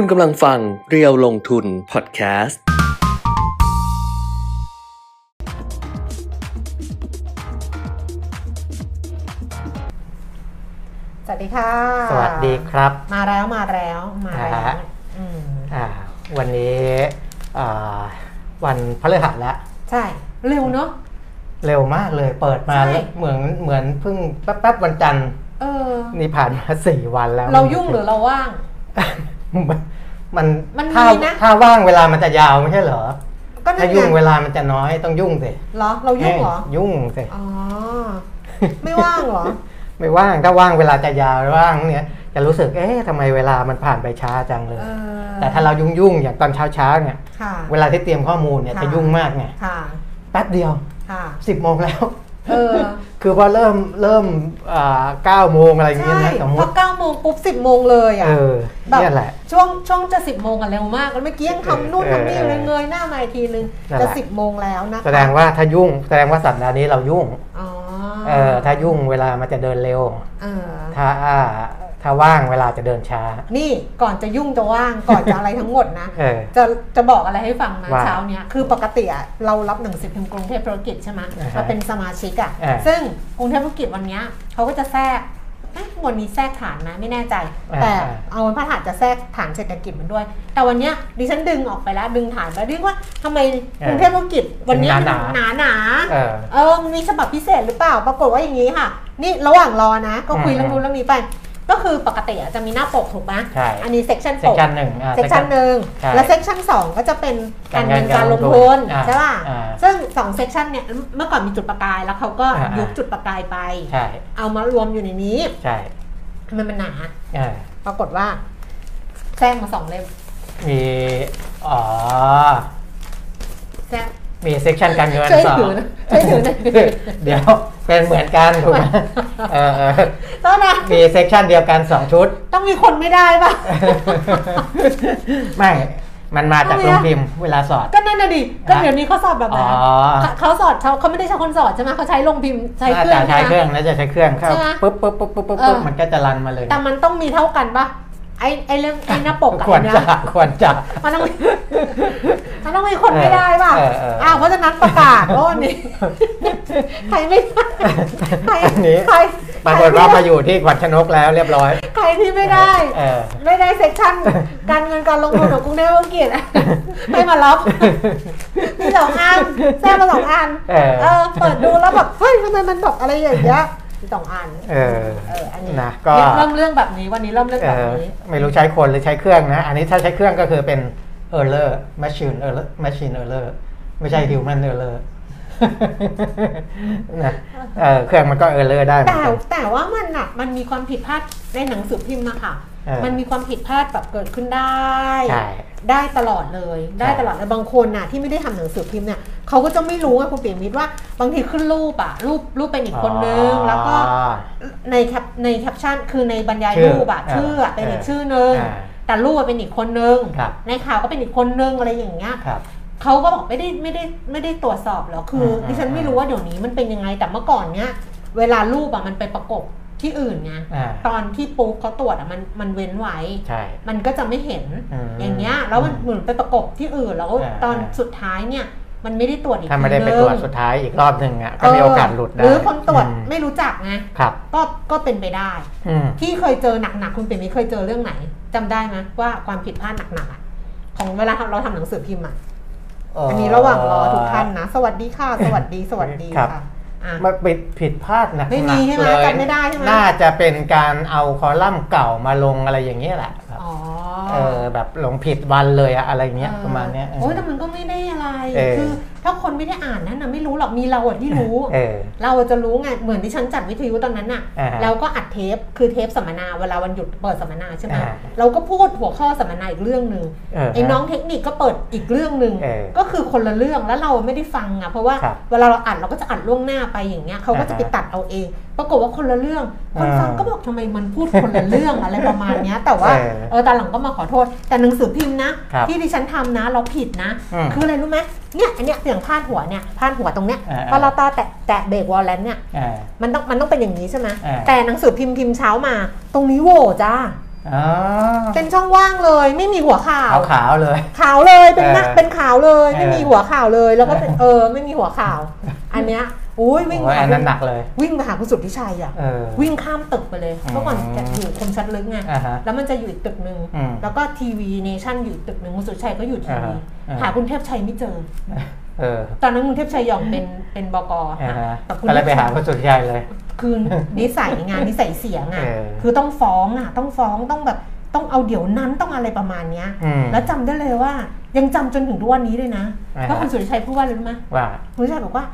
คุณกำลังฟังเรียวลงทุนพอดแคสต์ สวัสดีค่ะ สวัสดีครับ มาแล้วมาแล้วมาแล้อ่าวฮะอืมอ่าวันนี้อ่าวันพฤหัสแล้ว ใช่ เร็วเนาะเร็วมากเลยเปิดมาใช่แล้วเหมือนเหมือนเพิ่งแป๊บๆวันจันทร์เออ นี่ผ่านมาสี่วันแล้วเรายุ่งหรือเราว่าง มันมันมันมีถ้านะ ถ้าว่างเวลามันจะยาวไม่ใช่เหรอ ก็นั่ถ้านยุ่งไงเวลามันจะน้อยต้องยุ่งสิเหรอ เรายุ่งเหรอเอ้ยยุ่งสิอ๋อ ไม่ว่างเหรอ ไม่ว่างถ้าว่างเวลาจะยาวว่างเนี่ยจะรู้สึกเอ๊ะทำไมเวลามันผ่านไปช้าจังเลย เออแต่ถ้าเรายุ่งๆอย่างตอนเช้าๆเนี่ยค่ะ เวลาที่เตรียมข้อมูลเนี่ยค่ะ จะยุ่งมากไงค่ะ แป๊บเดียวค่ะ สิบโมงแล้ว เออคือพอเริ่มเริ่มเก้าโมงอะไรอย่างเงี้ใช่ยนะสมมพอติเก้าโมงปุ๊บสิบโมงเลยอะเออแบบเนี่ยแหละช่วงช่วงจะสิบโมงกันเร็วมากแล้วเมื่อกี้ยังทำนู่นเออทำนี่เออเลยเงยหน้ามาอีกทีนึงนั่นแหจะละสิบโมงแล้วนะคะแสดงว่าถ้ายุ่งแสดงว่าสัปดาห์นี้เรายุ่งอ๋อเออถ้ายุ่งเวลามันจะเดินเร็วเออถ้า ถ้าว่างเวลาจะเดินช้า นี่ก่อนจะยุ่งจะว่างก่อนจะอะไรทั้งหมดนะเออจะจะบอกอะไรให้ฟังนะว่าเช้าเนี้ยคือปกติอะเรารับหนังสือพิมพ์กรุงเทพธุรกิจใช่ไหมอ่าฮะเราเป็นสมาชิกอะอ่าซึ่งกรุงเทพธุรกิจวันเนี้ยเขาก็จะแทรกเอ๊ะวันนี้แทรกฐานไหมไม่แน่ใจอ่าแต่อ่าเอาวันพฤหัสจะแทรกฐานเศรษฐกิจมันด้วย แต่วันเนี้ยดิฉันดึงออกไปแล้วดึงฐานไปเรียกว่าทำไมกรุงเทพธุรกิจวันเนี้ยหนาหนาหนาเออเออมันมีฉบับพิเศษหรือเปล่า ปรากฏว่าอย่างนี้ค่ะ นี่ระหว่างรอนะ ก็คุยอืมเรื่องนู้นเรื่องนี้ไป ก็คือปกติอะจะมีหน้าปกถูกไหมใช่ อันนี้เซกชันเซปกกชันหนึ่งอ่าเซกชันหนึ่งใช่และเซกชันสองก็จะเป็นการเงินกาการรลลงงทุทุนนอ่าใช่ป่ะอ่าซึ่งสองเซกชันเนี่ยเมื่อก่อนมีจุดประกายแล้วเขาก็อ่ายุยุบจุดประกายไปใช่เอามารวมอยู่ในนี้ใช่ทำไมมันหนาเออปรากฏว่าแทรกมาสองเล่มมีอ๋อแทรก มีเซกชันการเงินช่วยสองถือนะช่วยถือหน่อยเดี๋ยวเป็นเหมือนกันถูกไหมเออเออต้นนะมีเซกชันเดียวกันสองชุด ต้องมีคนไม่ได้ป่ะ ไม่มันมาจากโรงพิมพ์เวลาสอด ก็นั่นน่ะดิ ก็เดี๋ยวนี้เขาสอบแบบอ๋นั้อนเขาเขาสอนเขาเขาไม่ได้ใช้คนสอนใช่ไหมเขาใช้ลงพิมพ์ใช้น่าเครื่อจะงใช้เคใช่รื่ไหอมงน่าจะใช้เครื่องเข้าใช่ไหมปุ๊บปุ๊บปุ๊บปุ๊บปุ๊บเออมันก็จะรันมาเลย แต่มันต้องมีเท่ากันปะ ไอไอเรื่องไอหน้าปกกับควรไอ้จะเนี้ยควรจะมันต้องมีมันต้องมีคนไม่ได้ป่ะเออเออเอออ่อ้าวเพราะฉะนั้นประกาศว่าวันนี้ใครไม่ได้ใครอันนี้ ใครปรากฏว่ามาอยู่ที่ขวัญชนกแล้วเรียบร้อยใครที่ไม่ได้ เออ ไม่ได้เซ็กชันการเงินการลงทุนของกรุงเทพธุรกิจให้มารับมีสองอันแซ่บมาสองอันเออ เออเปิดดูแล้วแบบเฮ้ยทำไมมันแบบอะไรอย่างเงี้ยมี สองอันเออเอออันนี้นะก็เริ่มเรื่องแบบนี้วันนี้เริ่มเรื่องเอแบบอนี้ไม่รู้ใช้คนหรือใช้เครื่องนะ อันนี้ถ้าใช้เครื่องก็คือเป็น error machine error machine error ไม่ใช่ human error นะเออเครื่องมันก็ error ได้เหมือนแต่กันแต่ว่ามันอะมันมีความผิดพลาดในหนังสือพิมพ์อะค่ะเออ มันมีความผิดพลาดแบบเกิดขึ้นได้ใช่ได้ตลอดเลยได้ใช่ตลอดเลยบางคนน่ะที่ไม่ได้ทำหนังสือพิมพ์เนี่ยเขาก็จะไม่รู้ไงคุณเปียมิตรว่าบางทีขึ้นรูปอะรูปรูปเป็นอีกคนนึง แล้วก็อ๋อในแคปในแคปชั่นคือในบรรยายชื่อรูปอะเออชื่ออะเป็นอีกเออชื่อนึงอ่าแต่รูปอะเป็นอีกคนนึงครับในข่าวก็เป็นอีกคนนึงอะไรอย่างเงี้ยครับเขาก็บอกไม่ได้ไม่ได้ไม่ได้ตรวจสอบหรอกคืออมดิฉันไม่รู้ว่าเดี๋ยวนี้มันเป็นยังไงแต่เมื่อก่อนเนี้ยเวลารูปอะมันไปประกบ ที่อื่นไงอ่าตอนที่ปุ๊กเขาตรวจอะมันมันเว้นไว้ใช่มันก็จะไม่เห็นอืมอย่างเงี้ยแล้วมันอืมเหมือนไปประกบที่อื่นแล้วอ่าตอนอ่าสุดท้ายเนี่ยมันไม่ได้ตรวจอีกถ้าไม่ได้ไปทีตรวจนึงสุดท้ายอีกรอบหนึ่งอะก็มีโอกาสหลุดได้หรือคนตรวจอืมไม่รู้จักไงครับก็ก็เป็นไปได้อืมที่เคยเจอหนักๆคุณเปรมีเคยเจอเรื่องไหนจำได้ไหมว่าความผิดพลาดหนักๆอะของเวลาเราทำหนังสือพิมพ์อะอันนี้ระหว่างรอทุกท่านนะ สวัสดีค่ะ สวัสดี สวัสดีครับค่ะอะ มันผิดผิดพลาดหนักๆไม่มีใช่ไหมเลยจำไม่ได้ใช่ไหมน่าจะเป็นการเอาคอลัมน์เก่ามาลงอะไรอย่างเงี้ยแหละ ครับอ๋อเออแบบลงผิดวันเลยอะอะไรเงี้ยเออประมาณเนี้ยโอ้ยแต่มันก็ไม่ได้อะไรเออคือถ้าคนไม่ได้อ่านนั้นนะไม่รู้หรอกมีเราอะที่รู้เออเราจะรู้ไงเหมือนที่ฉันจัดวิทยุตอนนั้นน่ะอ่าฮะแล้วก็อัดเทปคือเทปสัมมนาเวลาวันหยุดเปิดสัมมนาใช่ไหมอ่าเราก็พูดหัวข้อสัมมนาอีกเรื่องหนึ่งเออไอ้น้องเทคนิคก็เปิดอีกเรื่องหนึ่งเออก็คือคนละเรื่องแล้วเราไม่ได้ฟังอะเพราะว่าครับเวลาเราอัดเราก็จะอัดล่วงหน้าไปอย่างเงี้ยเขาก็จะไปอ่าฮะตัดเอาเอง ปรากฏว่าคนละเรื่อง คนอ่าฟังก็บอกทำไมมันพูดคนละเรื่องอะไรประมาณเนี้ยแต่ว่าเออเออตอนหลังก็มาขอโทษ แต่หนังสือพิมพ์นะครับที่ดิฉันทำนะเราผิดนะอืมคืออะไรรู้ไหมเนี่ยอันเนี้ยอย่างพาดหัวเนี่ยพาดหัวตรงเนี้ยอ่าพอเราตาแตะแตะเบรกวอลเลนเนี่ยอ่ามันต้องมันต้องเป็นอย่างนี้ใช่ไหมอ่าแต่หนังสือพิมพ์พิมพ์เช้ามา ตรงนี้โหวจ้าอ๋อเป็นช่องว่างเลยไม่มีหัวข่าวขาวๆเลยขาวเลยเป็นหน้าเออเป็นขาวเลย ไม่เออมีหัวข่าวเลย แล้วก็เป็นเออไม่มีหัวข่าว อันเนี้ย อุ้ยวิ่งโอ้ยหาอันนั้นหนักเลย วิ่งไปหาคุณสุทธิชัยอะเออวิ่งข้ามตึกไปเลยอืมเมื่อก่อนจะอยู่คมชัดลึกไงอ่าฮะแล้วมันจะอยู่อีกตึกหนึ่งอืมแล้วก็ทีวีเนชั่นอยู่อีกตึกหนึ่งคุณสุทธิชัยก็อยู่ทีวีอ่าฮะอ่าหาคุณเทพชัยไม่เจอเออตอนนั้นคุณเทพชัยยอมเป็นเป็นบกอ่าฮะแต่คุณก็เลยไปหาคุณสุทธิชัยเลย คือนิสัยงานนิสัยเสียงอะเออคือต้องฟ้องอะต้องฟ้องต้องแบบต้องเอาเดี๋ยวนั้นต้องอะไรประมาณเนี้ยอืมแล้วจำได้เลยว่า ยังจำจนถึงทุกวันนี้เลยนะอ่าฮะว่าคุณสุริชัยพูดว่าอะไรรู้ไหมว่าคุณสุริชัยบอกว่า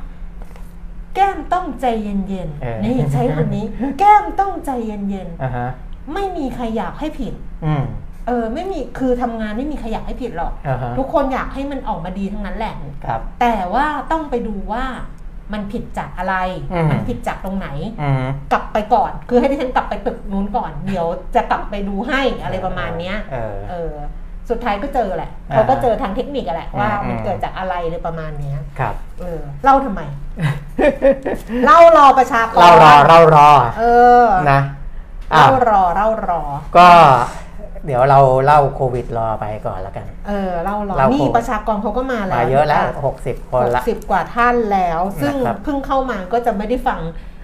แก้มต้องใจเย็นเออ ๆนี่ใช้คำนี้ แก้มต้องใจเย็นอ่าฮะๆไม่มีใครอยากให้ผิด อืมเออไม่มีคือทำงานไม่มีใครอยากให้ผิดหรอก อ่าฮะทุกคนอยากให้มันออกมาดีทั้งนั้นแหละ ครับ แต่ว่าต้องไปดูว่ามันผิดจากอะไร อืม มันผิดจากตรงไหน อืมกลับไปก่อน คือให้ดิฉันกลับไปตึกนู้นก่อน เดี๋ยวจะกลับไปดูให้อะไรประมาณเนี้ย เออ เออ สุดท้ายก็เจอแหละอ่าเขาก็เจอทางเทคนิคอะแหละว่าอืมมันเกิดจากอะไรเลยประมาณเนี้ยครับเออเล่าทำไม เล่ารอประชากรเรารอเรารอ เออนะอ้าเล่าวรอเล่ารอ ก็เดี๋ยวเราเล่าโควิดรอไปก่อนแล้วกัน เออเล่ารอเล่านี่โควิดประชากรเขาก็มาแล้วมาเยอะแล้วหกสิบคนหกละสิบกว่าท่านแล้ว ซึ่งนะครับเพิ่งเข้ามาก็จะไม่ได้ฟัง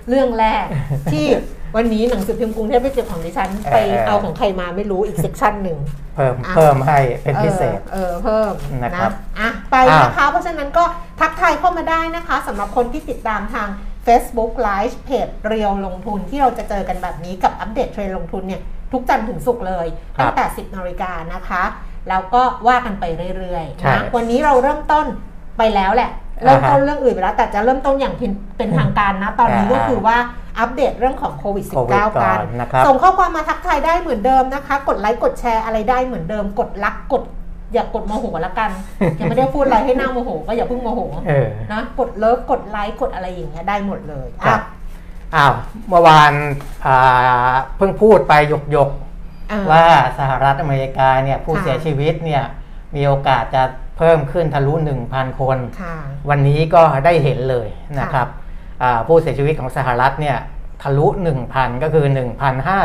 เรื่องแรกที่ วันนี้หนังสือพิมพ์กรุงเทพไปเก็บของดิฉัน ไปเอาของใครมาไม่รู้อีก section หนึ่งเพิ่มอะเพิ่มให้เป็นพิเศษเออเออเพิ่มนะครับอะไปนะคะ เพราะฉะนั้นก็ทักทายเข้ามาได้นะคะสำหรับคนที่ติดตามทาง Facebook Live เพจเรียวลงทุนที่เราจะเจอกันแบบนี้กับอัปเดตเทรนด์ลงทุนเนี่ยทุกจันทร์ถึงศุกร์เลยครับตั้งแต่ 10นาฬิกานะคะแล้วก็ว่ากันไปเรื่อยๆใช่นะวันนี้เราเริ่มต้นไปแล้วแหละ เริ่มต้นอ่าฮะเรื่องอื่นไปแล้ว แต่จะเริ่มต้นอย่างเป็นเป็นทางการนะ ตอนนี้อ่าก็คือว่า อัปเดตเรื่องของโควิดโควิด -19 ก่กัอนนนะครับส่งข้อความมาทักทายได้เหมือนเดิมนะคะ กดไลค์กดแชร์อะไรได้เหมือนเดิม กดรักกดอย่ากดโมโหละกันยังไม่ได้พูดอะไรให้หน้าโมโห ก็อย่าเพิ่งโมโหเออนะกดเลิฟกดไลค์กดอะไรอย่างเงี้ยได้หมดเลยครัอะบอ้าวเมื่อวานอ่าเพิ่งพูดไปหยกหยกๆอะว่าสหรัฐอเมริกาเนี่ยผู้ค่ะเสียชีวิตเนี่ยมีโอกาสจะเพิ่มขึ้นทะลุ 1,000 คนค่ะวันนี้ก็ได้เห็นเลยนะครับอ่า ผู้เสียชีวิตของสหรัฐเนี่ยทะลุ 1,000 ก็คือ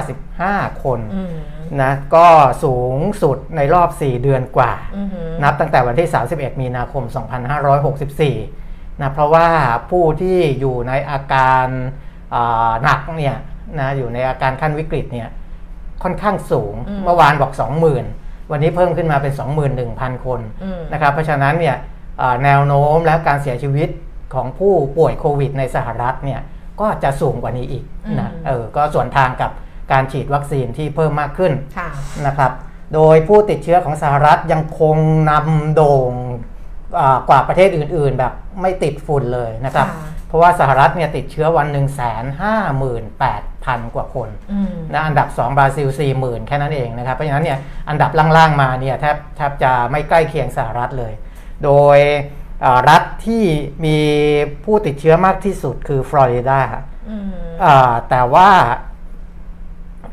1,055 คนอืมนะก็สูงสุดในรอบ 4 เดือนกว่าอือหือนับตั้งแต่วันที่ 31 มีนาคม 2564นะเพราะว่าผู้ที่อยู่ในอาการอ่าหนักเนี่ยนะอยู่ในอาการขั้นวิกฤตเนี่ยค่อนข้างสูงอืมเมื่อวานบอก 20,000 วันนี้เพิ่มขึ้นมาเป็น 21,000 คนอืมนะครับเพราะฉะนั้นเนี่ยอ่าแนวโน้มและการเสียชีวิต ของผู้ป่วยโควิดในสหรัฐเนี่ยก็จะสูงกว่านี้อีกนะอืมเออก็ส่วนทางกับการฉีดวัคซีนที่เพิ่มมากขึ้นค่ะนะครับ โดยผู้ติดเชื้อของสหรัฐยังคงนำโด่งอ่ากว่าประเทศอื่นๆ แบบไม่ติดฝุ่นเลยนะครับค่ะเพราะว่าสหรัฐเนี่ยติดเชื้อวันหนึ่งแสนห้าหมื่นแปดพันกว่าคนอืมนะอันดับ 2 บราซิล 40,000 แค่นั้นเองนะครับ เพราะฉะนั้นเนี่ยอันดับล่างๆมาเนี่ยแทบแทบจะไม่ใกล้เคียงสหรัฐเลย โดยอ่า รัฐที่มีผู้ติดเชื้อมากที่สุดคือฟลอริดาอืมอ่าแต่ว่า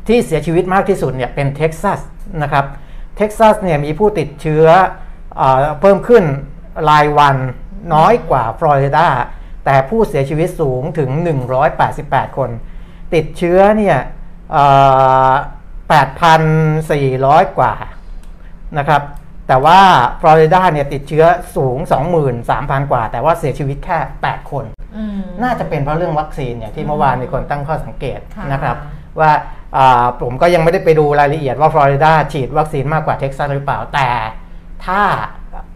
ที่เสียชีวิตมากที่สุดเนี่ยเป็นเท็กซัสนะครับ เท็กซัสเนี่ยมีผู้ติดเชื้ออาเพิ่มขึ้นรายวันน้อยกว่าฟลอริดาแต่ผู้เสียชีวิตสูงถึง 188 คน ติดเชื้อเนี่ยอ่า8,400 กว่านะครับ แต่ว่าฟลอริดาเนี่ยติดเชื้อสูง 23,000 กว่า แต่ว่าเสียชีวิตแค่ 8 คนอืมน่าจะเป็นเพราะเรื่องวัคซีนเนี่ยที่เมื่อวานมีคนตั้งข้อสังเกตค่ะนะครับว่าอ่าผมก็ยังไม่ได้ไปดูรายละเอียดว่าฟลอริดาฉีดวัคซีนมากกว่าเท็กซัสหรือเปล่าแต่ถ้า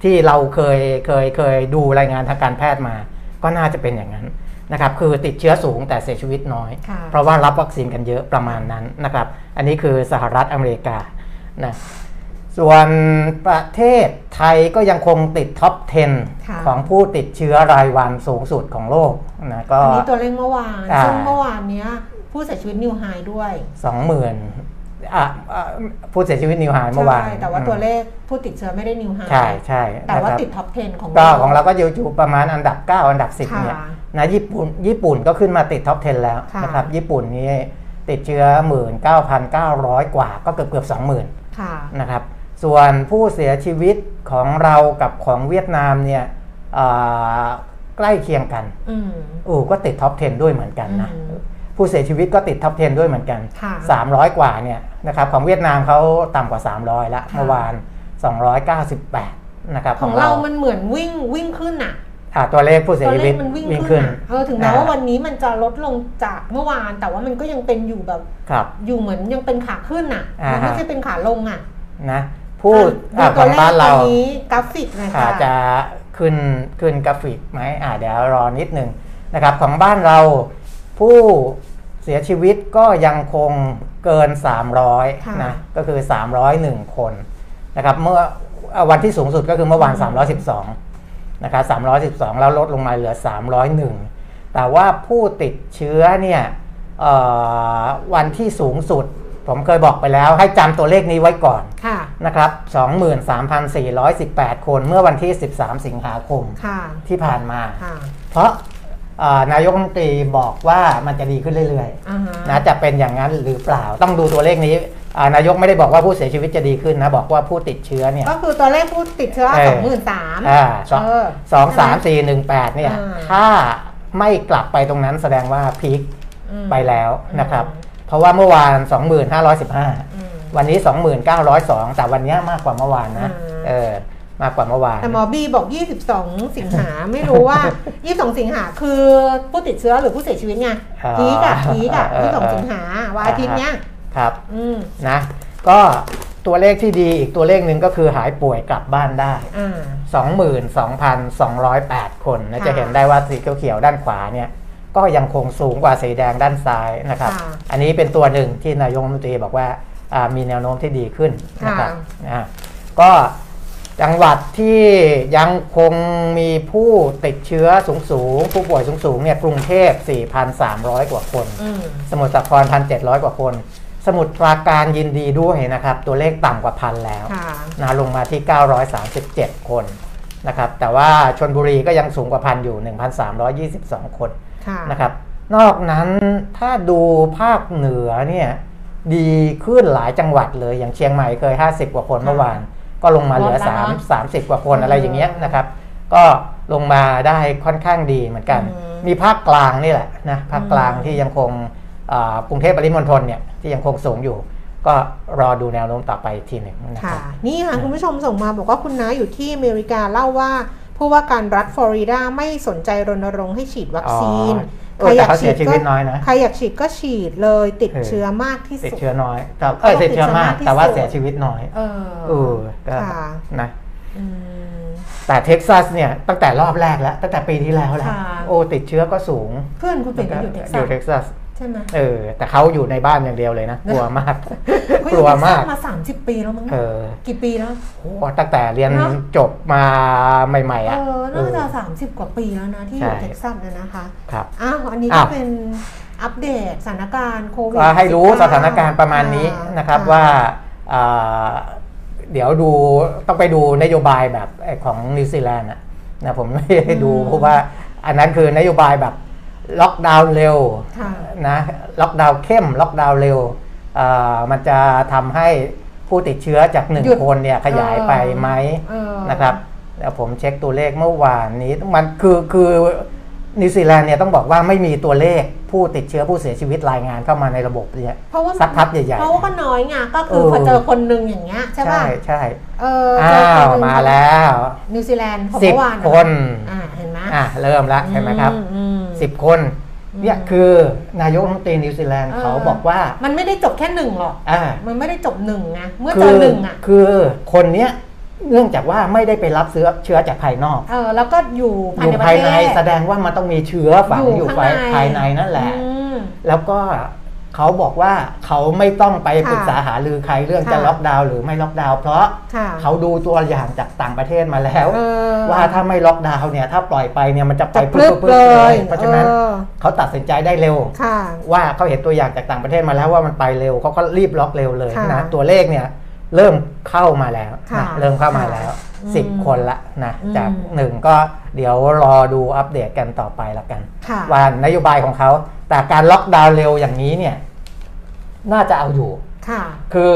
ที่เราเคยเคยเคยดูรายงานทางการแพทย์มา ก็น่าจะเป็นอย่างนั้นนะครับคือติดเชื้อสูงแต่เสียชีวิตน้อยค่ะเพราะว่ารับวัคซีนกันเยอะประมาณนั้นนะครับ อันนี้คือสหรัฐอเมริกานะ ส่วนประเทศไทยก็ยังคงติด top ค่ะ10 ของผู้ติดเชื้อรายวันสูงสุดของโลกนะก็อันนี้ตัวเลขเมื่อวานอ่าซึ่งเมื่อวานเนี้ยผู้เสียชีวิต new high ด้วยสองหมื่นอะอะผู้เสียชีวิต new high เมื่อวานใช่แต่ว่าตัวเลขผู้ติดเชื้อไม่ได้ new high ใช่ใช่แต่ว่านะครับติด top 10 ของโลก ของเราก็อยู่อยู่ประมาณอันดับ 9 อันดับ 10ค่ะเนี่ยนะญี่ปุ่นญี่ปุ่นก็ขึ้นมาติด top 10 แล้วค่ะนะครับญี่ปุ่นนี่ติดเชื้อ 19,900 กว่าก็เกือบเกือบ20,000ค่ะนะครับ ส่วนผู้เสียชีวิตของเรากับของเวียดนามเนี่ยอ่าใกล้เคียงกันอืมอูก็ติด top 10 ด้วยเหมือนกันนะอืมผู้เสียชีวิตก็ติด top 10 ด้วยเหมือนกันค่ะ300 กว่าเนี่ยนะครับของเวียดนามเขาต่ำกว่า 300แล้วค่ะเมื่อวาน 298 นะครับของเรา มันเหมือนวิ่งวิ่งขึ้นอะอะตัวเลขผู้เสียชีวิตตัวเลขมันวิ่งขึ้นวิ่งขึ้นอะเออถึงแม้ว่าวันนี้มันจะลดลงจากเมื่อวาน แต่ว่ามันก็ยังเป็นอยู่แบบครับอยู่เหมือนยังเป็นขาขึ้นอะอ่าฮะมันไม่ใช่เป็นขาลงอะนะ ผู้อะอะดูขตัวเลขของบ้านเราตอนนี้กราฟิกเลยอาค่ะจจะขึ้นขึ้นกราฟิกไหมอ่าเดี๋ยวรอนิดหนึ่งนะครับของบ้านเราผู้เสียชีวิตก็ยังคงเกิน 300นะก็คือ 301 คนนะครับเมื่ออะวันที่สูงสุดก็คือเมื่อวาน 312นะครับ312 แล้วลดลงมาเหลือ 301 แต่ว่าผู้ติดเชื้อเนี่ยเอ่อวันที่สูงสุด ผมเคยบอกไปแล้วให้จำตัวเลขนี้ไว้ก่อนค่ะนะครับ 23,418 คนเมื่อวันที่ 13 สิงหาคมค่ะที่ผ่านมาค่ะเพราะเอ่อนายกรัฐมนตรีบอกว่ามันจะดีขึ้นเรื่อยอ่าฮะๆนะจะเป็นอย่างนั้นหรือเปล่า ต้องดูตัวเลขนี้อ่านายกไม่ได้บอกว่าผู้เสียชีวิตจะดีขึ้นนะ บอกว่าผู้ติดเชื้อเนี่ยก็คือตัวเลขผู้ติดเชื้อเออสองหมื่นสามอ่าสองเออสองสามสี่หนึ่งแปดเนี่ยอ่าถ้าไม่กลับไปตรงนั้นแสดงว่าพีคอืมไปแล้วนะครับอืม เพราราะว่าเมื่อวาน 2515อืมวันนี้ 2902 แต่วันเนี้ยมากกว่าเมื่อวานนะอืมเออมากกว่าเมื่อวานแต่หมอบีบอก 22 สิงหาไม่รู้ว่า 22 สิงหาคือผู้ติดเชื้อหรือผู้เสียชีวิตไงอ๋อพีกอะพีกอะเออเออ22 สิงหาวันอาทิตย์เนี้ยครับอืมนะก็ตัวเลขที่ดีอีกตัวเลขหนึ่งก็คือหายป่วยกลับบ้านได้อ่า22,208 คนนะค่ะจะเห็นได้ว่าสีเขียวๆด้านขวาเนี่ย ก็ยังคงสูงกว่าสีแดงด้านซ้ายนะครับค่ะอันนี้เป็นตัวหนึ่งที่นายกรัฐมนตรีบอกว่าอ่ามีแนวโน้มที่ดีขึ้นนะครับค่ะอ่าก็จังหวัดที่ยังคงมีผู้ติดเชื้อสูงๆผู้ป่วยสูงๆเนี่ยกรุงเทพ 4,300 กว่าคนอืมสมุทรสาคร 1,700 กว่าคน สมุทรปราการยินดีด้วยนะครับ ตัวเลขต่ำกว่าพันแล้วค่ะนะลงมาที่ 937 คนนะครับแต่ว่าชนบุรีก็ยังสูงกว่าพันอยู่ 1,322 คนค่ะ นะครับ นอกนั้นถ้าดูภาคเหนือเนี่ยดีขึ้นหลายจังหวัดเลย อย่างเชียงใหม่เคย 50 กว่าคนเมื่อวาน ก็ลงมาเหลือลดแล้วเนอะ3 30 กว่าคนอะไรอย่างเงี้ยนะครับ ก็ลงมาได้ค่อนข้างดีเหมือนกันอืมมีภาคกลางนี่แหละนะภาคกลางที่ยังคงอ่ากรุงเทพปริมณฑลเนี่ยที่ยังคงสูงอยู่ก็รอดูแนวโน้มต่อไปอีกทีหนึ่งนะคค่ะรับนี่ค่ะ คุณผู้ชมส่งมาบอกว่าคุณน้าอยู่ที่อเมริกาเล่าว่า ผู้ว่าการรัฐฟลอริดาไม่สนใจรณรงค์ให้ฉีดวัคซีนเออแต่เขาเสียชีวิตน้อยนะใครอยากฉีดก็ฉีดเลยติดเออเชื้อมากที่ติดสุดเชื้อน้อยแต่เออติดเชื้อมากติดเชื้อมากที่แต่ว่าสุดเสียชีวิตน้อย เออเออก็ค่ะนะอืมแต่เท็กซัสเนี่ยตั้งแต่รอบแรกแล้ว ตั้งแต่ปีที่แล้วแล้วค่ะโอ้ติดเชื้อก็สูง เพื่อนคุณเป็นอยู่เท็กซัสอยู่เท็กซัส ใช่ไหมเออ แต่เขาอยู่ในบ้านอย่างเดียวเลยนะกลัวมากเขาอยู่เท็กซัมากมาสามสิบปีแล้วมั้งเออกี่ปีแล้วโอ้ตั้งแต่เรียนเนอะจบมาใหม่ๆเออะอน่าจะเออสามสิบกว่าปีแล้วนะที่อยู่ใช่เท็กซัสเนี่ยนะคะครับอ้าวอันนี้อ้าวก็เป็นอัปเดตสถานการณ์โควิดก็ให้รู้19สถานการณ์ประมาณนี้นะครับค่ะว่าอ่าเดี๋ยวดูต้องไปดูนโยบายแบบไอ้ของนิวซีแลนด์อะนะผมไม่ได้ดูเพราะว่าอันนั้นคือนโยบายแบบ ล็อกดาวน์เร็วค่ะนะล็อกดาวน์เข้ม ล็อกดาวน์เร็วอ่ามันจะทำให้ผู้ติดเชื้อจากหนึ่งหยุดคนเนี่ยขยายไปไหมเออนะครับแล้วผมเช็คตัวเลขเมื่อวานนี้มันคือคือนิวซีแลนด์เนี่ยต้องบอกว่าไม่มีตัวเลขผู้ติดเชื้อผู้เสียชีวิตรายงานเข้ามาในระบบเนี่ยเพราะว่าสักพักใหญ่ๆเพราะว่าก็น้อยไงก็คือเออพอเจอคนหนึ่งอย่างเงี้ยใช่ป่ะใช่ใช่เอออ้าวเจอคนหนึ่งวมาแล้ว นิวซีแลนด์ของสิบเมื่อวานสิบคนอ่าเห็นไหมอะเริ่มแล้วเห็นไหมครับอือืม สิบคนอืมเนี่ยคือนายกรัฐมนตรีนิวซีแลนด์เออเขาบอกว่า มันไม่ได้จบแค่หนึ่งหรอกอ่ามันไม่ได้จบหนึ่งนะเมื่อคืเจอหนึ่งอะคือคนเนี้ยเนื่องจากว่าไม่ได้ไปรับเชื้อเชื้อจากภายนอกเออแล้วก็อยู่อภายยู่ในประภายเทในศแสดงว่ามันต้องมีเชื้อฝังอยู่ข้างในภายในนั่นแหละอืมแล้วก็ เขาบอกว่าเขาไม่ต้องไปค่ะปรึกษาหารือใครเรื่องจะค่ะล็อกดาวน์หรือไม่ล็อกดาวน์เพราะค่ะเขาดูตัวอย่างจากต่างประเทศมาแล้วเออว่าถ้าไม่ล็อกดาวน์เนี่ยถ้าปล่อยไปเนี่ยมันจะไปจะพลึบๆๆเลย เพราะฉะนั้นเออเขาตัดสินใจได้เร็วค่ะว่าเขาเห็นตัวอย่างจากต่างประเทศมาแล้วว่ามันไปเร็วเขาก็รีบล็อกเร็วเลยค่ะนะตัวเลขเนี่ยเริ่มเข้ามาแล้วค่ะนะเริ่มเข้ามาแล้ว อืมสิบคนละนะอืมจากหนึ่งก็เดี๋ยวรอดูอัปเดตกันต่อไปละกันค่ะว่านโยบายของเขา แต่การล็อกดาวน์เร็วอย่างนี้เนี่ย น่าจะเอาอยู่ค่ะ คือ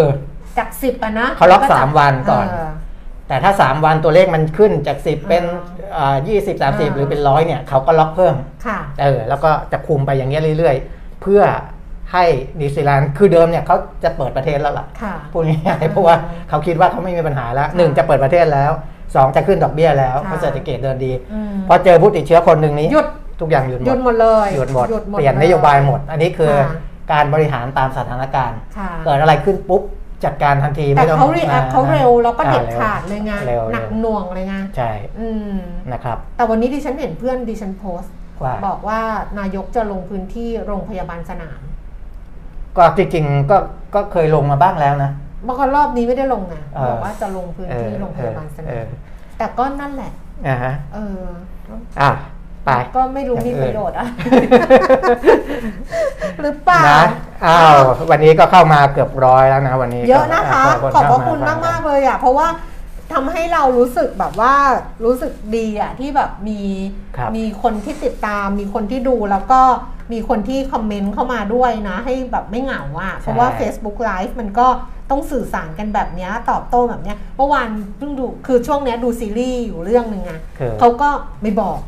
จากสิบอะนะเขาล็อกก็จะสามวันก่อนเแต่ถ้า3วันตัวเลขมันขึ้นจาก10เป็นยี่สิบสามสิบอ่าหรือเป็นร้อยเนี่ยเขาก็ล็อกเพิ่มค่ะเออแล้วก็จะคุมไปอย่างเงี้ยเรื่อย ๆ เพื่อ ให้นิวซีแลนด์คือเดิมเนี่ยเขาจะเปิดประเทศแล้วล่ะค่ะพูดง่ายๆเพราะว่าเขาคิดว่าเขาไม่มีปัญหาแล้วหนึ่งจะเปิดประเทศแล้วสองจะขึ้นดอกเบี้ยแล้วค่ะเพราะเศรษฐกิจเดินดีอืมพอเจอผู้ติดเชื้อคนหนึ่งนี้หยุดทุกอย่างหยุดหมดหยุดหมดเลยหยุดหมดหมดเปลี่ยนนโยบายหมด อันนี้คือค่ะการบริหารตามสถานการณ์ค่ะเกิดอะไรขึ้นปุ๊บจัดการทันทีแต่ไม่ต้องเขา react เขาเร็วแล้วก็อ่เด็ดขาดเลยไงเร็วหนักเร็วหน่วงเลยไงใช่อืมนะครับ แต่วันนี้ดิฉันเห็นเพื่อนดิฉันโพสต์ว่าบอกว่านายกจะลงพื้นที่โรงพยาบาลสนาม ก็จริงๆก็ก็เคยลงมาบ้างแล้วนะเมื่อก่อนรอบนี้ไม่ได้ลงนะเออบอกว่าจะลงพื้นที่โรงพยาบาลสเอนาอมแต่ก็นั่นแหละอ่าฮะเอออะไปก็ไม่รู้อย่างมีอื่นประโยชน์อะหรือเปล่านะอ้าววันนี้ก็เข้ามาเกือบร้อยแล้วนะวันนี้ เยอะนะคะก็ขอบพระคุณเข้มากๆเลยอะ เพราะว่าทำให้เรารู้สึกแบบว่ารู้สึกดีอะที่แบบมีครับมีคนที่ติดตามมีคนที่ดูแล้วก็ มีคนที่คอมเมนต์เข้ามาด้วยนะ ให้แบบไม่เหงาอะเพราะว่า Facebook Live มันก็ต้องสื่อสารกันแบบเนี้ยตอบโต้แบบเนี้ยเมื่อวานเพิ่งดูคือช่วงเนี้ยดูซีรีส์อยู่เรื่องหนึ่งอะคือเขาก็ไม่บอก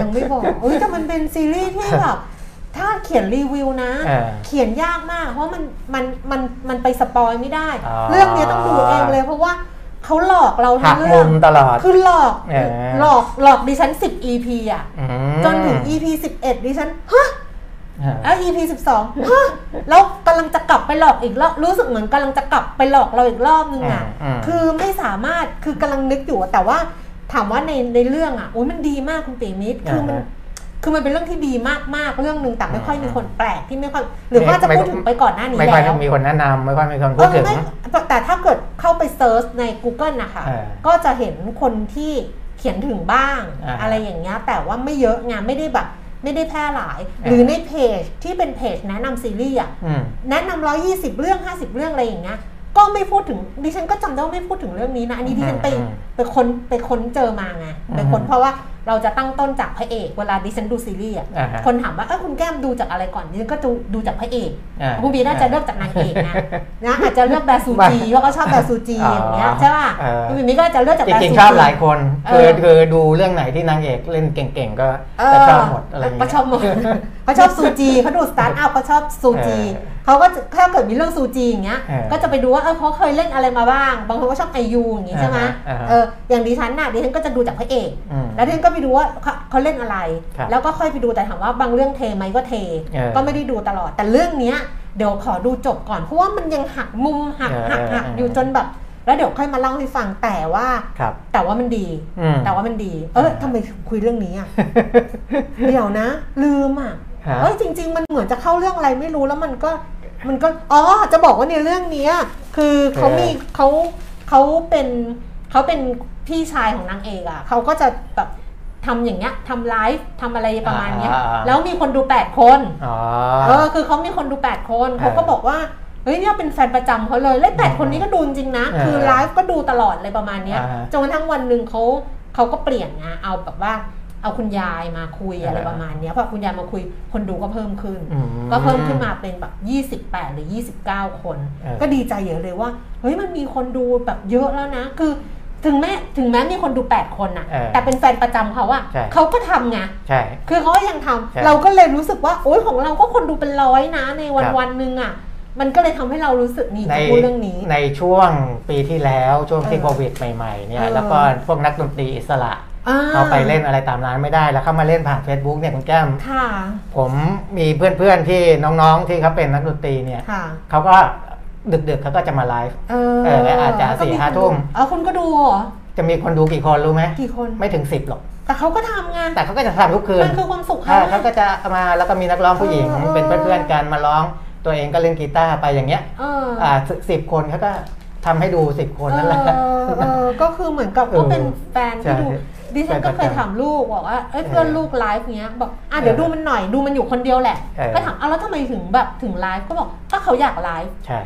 ยังไม่บอกเอ้ยแต่มันเป็นซีรีส์ที่แบบถ้าเขียนรีวิวนะเออเขียนยากมาก เพราะมันมันมันมันไปสปอยไม่ได้อ๋อเรื่องนี้ต้องดูเองเลยเพราะว่า เขาหลอกเราหัทั้กงเรื่มุองมตลอด คือหลอกเออ หลอกหลอกดิฉัน 10 EP อะอืมจนถึง EP 11ดิฉันฮะ อ่า แล้ว EP 12ฮะแล้วกำลังจะกลับไปหลอกอีกรอบรู้สึกเหมือนกำลังจะกลับไปหลอกเราอีกรอบนึงอะอืมอืม คือไม่สามารถคือกำลังนึกอยู่อะแต่ว่าถามว่าในในเรื่องอะโอ้ยมันดีมากคุณปีมิตรคือมันอ่าฮะ คือมันเป็นเรื่องที่ดีมากๆ เรื่องหนึ่งแต่ไม่ค่อยอืมมีคนแปลกที่ไม่ค่อยหรือว่าจะไม่พูดถึงไปก่อนหน้านี้ไม่ค่อยแล้วมีคนแนะนำไม่ค่อยมีคนพูเอดอถึงไม่แต่ถ้าเกิดเข้าไปเซิร์ชใน Google นะคะเออก็จะเห็นคนที่เขียนถึงบ้างอ่าฮะอะไรอย่างเงี้ยแต่ว่าไม่เยอะไงไม่ได้แบบไม่ได้แพร่หลายอ่าหรือในเพจที่เป็นเพจแนะนำซีรีส์อะอืมแนะนำร้อยี่สิบเรื่อง50เรื่องอะไรอย่างเงี้ยก็ไม่พูดถึงดิฉันก็จำได้ว่าไม่พูดถึงเรื่องนี้นะอันนี้ดิฉันไปอืมไปค้นไปค้นเจอมาไงไปค้นอืมเพราะว่า เราจะตั้งต้นจากพระเอกเวลาดิฉันดูซีรีส์อะอ่าฮะคนถามว่าเออคุณแก้มดูจากอะไรก่อนดิฉันก็ดูดูจากพระเอกอ่าคุณบีน่าจะเลือกจากนางเอกนะนะอาจจะเลือกแบร์ซูจีไม่เพราะก็ชอบแบร์ซูจีอ๋ออย่างเงี้ยใช่ป่ะเออคุณบีก็จะเลือกจากแบร์ซูจีจริงๆชอบหลายคนเอคืออคือดูเรื่องไหนที่นางเอกเล่นเก่งๆก็เออก็ชอบหมดอะไรอย่างเงี้ยก็ชอบหมดเขาชอบซูจีเขาดูสตาร์ทอัพเขาชอบซูจี เออเขาก็จะถ้าเกิดมีเรื่องซูจีอย่างเงี้ยเออก็จะไปดูว่าเออเขาเคยเล่นอะไรมาบ้าง บางคนก็ชอบไอยูอย่างงี้ใช่ไหมอ่าฮะเอออย่างดิฉันน่ะดิฉันก็จะดูจากพระเอกอืมแล้วดิฉันก็ไปดูว่าเขาเขาเล่นอะไรครับแล้วก็ค่อยไปดูแต่ถามว่าบางเรื่องเทไหมก็เทเออก็ไม่ได้ดูตลอด แต่เรื่องเนี้ยเดี๋ยวขอดูจบก่อนเพราะว่ามันยังหักมุมหักเออหักหักเออออยู่จนแบบแล้วเดี๋ยวค่อยมาเล่าให้ฟังแต่ว่าครับแต่ว่ามันดีอืมแต่ว่ามันดี เออทำไมคุยเรื่องนี้อะเดี๋ยวนะ ลืมอะฮะเอ้ยจริง ๆ มันเหมือนจะเข้าเรื่องอะไรไม่รู้แล้วมันก็ มันก็อ๋อจะบอกว่าในเรื่องเนี้ย คือเขามีเขาเขาเป็นเขาเป็นพี่ชายของนางเอกอะเขาก็จะแบบทำอย่างเงี้ยทำไลฟ์ทำอะไรประมาณเนี้ยอ่าแล้วมีคนดูแปดคนอ๋อเออคือเขามีคนดูแปดคนเขาก็บอกว่าเฮ้ยเนี่ยเป็นแฟนประจำเขาเลยแล้วแปดคนนี้ก็ดูจริงๆนะเออคือไลฟ์ก็ดูตลอดเลยประมาณเนี้ยอ่าจนกระทั่งวันหนึ่งเขาเขาก็เปลี่ยนนะเอาแบบว่า เอาคุณยายมาคุยอะไรเออประมาณเนี้ยพอคุณยายมาคุยคนดูก็เพิ่มขึ้นอืมก็เพิ่มขึ้นมาเป็นแบบ28 หรือ 29 คนเออก็ดีใจเยอะเลยว่าเฮ้ยมันมีคนดูแบบเยอะแล้วนะ คือถึงแม้ถึงแม้มีคนดู 8 คนน่ะเออแต่เป็นแฟนประจำเขาอะใช่เขาก็ทำไงใช่คือเขาก็ยังทำใช่เราก็เลยรู้สึกว่าโอ๊ยของเราก็คนดูเป็นร้อยนะในวันครับวันหนึ่งอะมันก็เลยทำให้เรารู้สึกนี่ในจะพูดเรื่องนี้ ในช่วงปีที่แล้วช่วงที่เออโควิดใหม่ๆเนี่เอยอแล้วก็พวกนักดนตรีอิสระอ่ เขาไปเล่นอะไรตามร้านไม่ได้ แล้วเข้ามาเล่นผ่าน Facebook เนี่ยคุณแก้มค่ะผมมีเพื่อนๆที่น้องๆที่เขาเป็นนักดนตรีเนี่ยค่ะเขาก็ดึกๆเขาก็จะมาไลฟ์เอเอออาจจะแล้วก็สี่ห้าทุ่มเออคุณก็ดูเหรอจะมีคนดูกี่คนรู้ไหมกี่คนไม่ถึงสิบหรอก แต่เขาก็ทำไงแต่เขาก็จะทำทุกคืนมันคือความสุขใช่เขาเขาก็จะมาแล้วก็มีนักร้องผู้หญิงเออเออเป็นเพื่อนๆกันมาร้อง ตัวเองก็เล่นกีตาร์ไปอย่างเงี้ยเอออ่าสิบคนเขาก็ทำให้ดูสิบคนนั่นแหละเออเออก็คือเหมือนกับเออก็เป็นแฟนที่ดูใช่ ดิฉันก็เคยแฟนประจำถามลูกบอกว่าเอ้ยเพื่อนเออลูกไลฟ์เนี้ยบอกอะเดี๋ยวเออดูมันหน่อยดูมันอยู่คนเดียวแหละเออก็ถามเอาแล้วทำไมถึงแบบถึงไลฟ์ก็บอกก็เขาอยากไลฟ์ใช่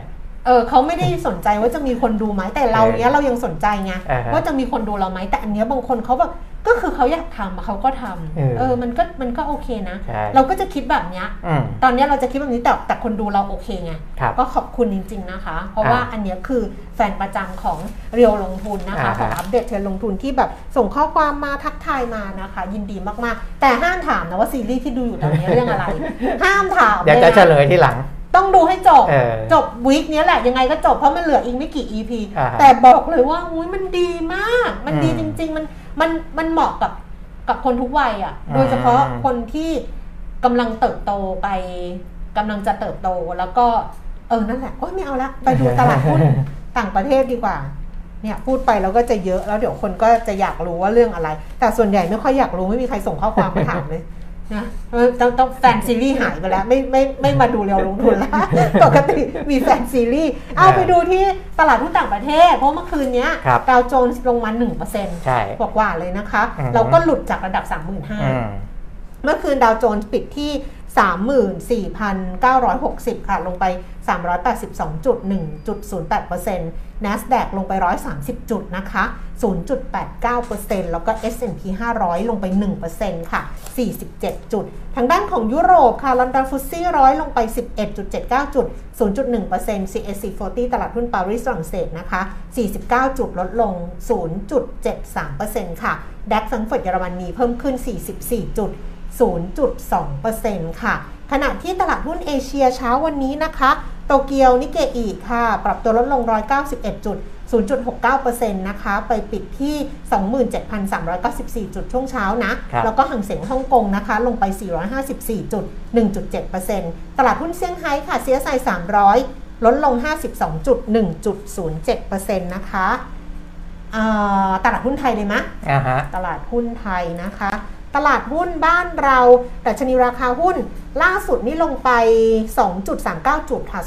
เออเขาไม่ได้สนใจว่าจะมีคนดูไหมแต่เราเนี้ยเรายังสนใจไงอ่าฮะว่าจะมีคนดูเราไหมแต่อันเนี้ยบางคนเขาแบบ ก็คือเขาอยากทำอะเขาก็ทำเออเออมันก็มันก็โอเคนะใช่เราก็จะคิดแบบเนี้ยอืมตอนเนี้ยเราจะคิดแบบนี้แต่แต่คนดูเราโอเคไงครับก็ขอบคุณจริง ๆนะคะ เพราะว่าอ่าอันเนี้ยคือแฟนประจำของเรียวลงทุนนะคะอ่าฮะของอัปเดตเทรนด์ลงทุนที่แบบส่งข้อความมาทักทายมานะคะ ยินดีมากๆ แต่ห้ามถามนะว่าซีรีส์ที่ดูอยู่ตอนนี้เรื่องอะไร ห้ามถามเดี๋ยวจะลเฉลยที่หลังต้องดูให้จบเออจบวีคเนี้ยแหละยังไงก็จบเพราะมันเหลืออีกไม่กี่ EP อ่าฮะแต่บอกเลยว่าอุ้ยมันดีมาก มันดีอืจมริง ๆ มัน มันมันเหมาะกับกับคนทุกวัยอะอืมโดยเฉพาะคนที่กำลังเติบโตไปกำลังจะเติบโตแล้วก็ เออนั่นแหละโอ้ยไม่เอาละไปดูตลาดหุ้นต่างประเทศดีกว่า เนี่ยพูดไปแล้วก็จะเยอะแล้วเดี๋ยวคนก็จะอยากรู้ว่าเรื่องอะไร แต่ส่วนใหญ่ไม่ค่อยอยากรู้ไม่มีใครส่งข้อความมาถามเลย นะเออต้องต้องแฟนซีรีส์หายไปแล้ว ไม่ไม่ไม่มาดูเรียวลงทุนแล้วปกติมีแฟนซีรีส์เอาไปดูที่ตลาดหุ้นต่างประเทศ เพราะเมื่อคืนเนี้ยครับดาวโจนส์ลงมา1%ใช่กว่าๆเลยนะคะอืมเราก็หลุดจากระดับอืม35,000เมื่อคืนดาวโจนส์ปิดที่ 34,960 ค่ะ ลงไป 382.1.08% NASDAQ ลงไป 130 จุดนะคะ 0.89%แล้วก็ S&P 500 ลงไป 1%ค่ะ 47 จุด ทางด้านของยุโรปค่ะ ลอนดอนฟุตซี่ร้อยลงไป 11.79 จุด 0.1% CAC 40 ตลาดหุ้นปารีสฝรั่งเศสนะคะ 49 จุดลดลง 0.73%ค่ะดัคสังเฟิร์ตเยอรมนีเพิ่มขึ้น 44 จุด 0.2%ค่ะ ขณะที่ตลาดหุ้นเอเชียเช้าวันนี้นะคะ โตเกียวนิเกอีค่ะ ปรับตัวลดลง 191 จุด 0.69%นะคะ ไปปิดที่ 27,394 จุดช่วงเช้านะครับแล้วก็ห่างเสียงฮ่องกงนะคะ ลงไป 454 จุด 1.7%ตลาดหุ้นเซี่ยงไฮ้ค่ะ CSI 300 ลดลง 52จุด1.07%นะคะอ่าตลาดหุ้นไทยเลยมะอ่าฮะตลาดหุ้นไทยนะคะ ตลาดหุ้นบ้านเราแต่ชนีราคาหุ้นล่าสุดนี่ลงไป 2.39 จุดค่ะ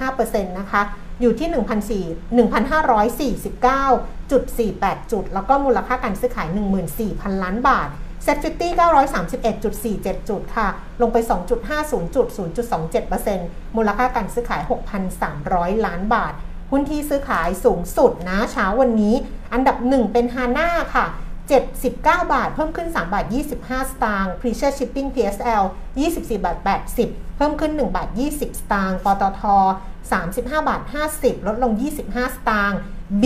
0.15%นะคะ อยู่ที่ 1,549.48 จุด แล้วก็มูลค่าการซื้อขาย 14,000 ล้านบาทเซ็ตฟิฟตี้931.47 จุดค่ะ ลงไป 2.50 จุด 0.27%มูลค่าการซื้อขาย 6,300 ล้านบาท หุ้นที่ซื้อขายสูงสุดนะเช้าวันนี้ อันดับ 1 เป็นฮาน่าค่ะ 79 บาท เพิ่มขึ้น 3 บาท 25 สตางค์ Precious Shipping PSL 24 บาท 80 เพิ่มขึ้น 1 บาท 20 สตางค์ ปตท 35 บาท 50 ลดลง 25 สตางค์ B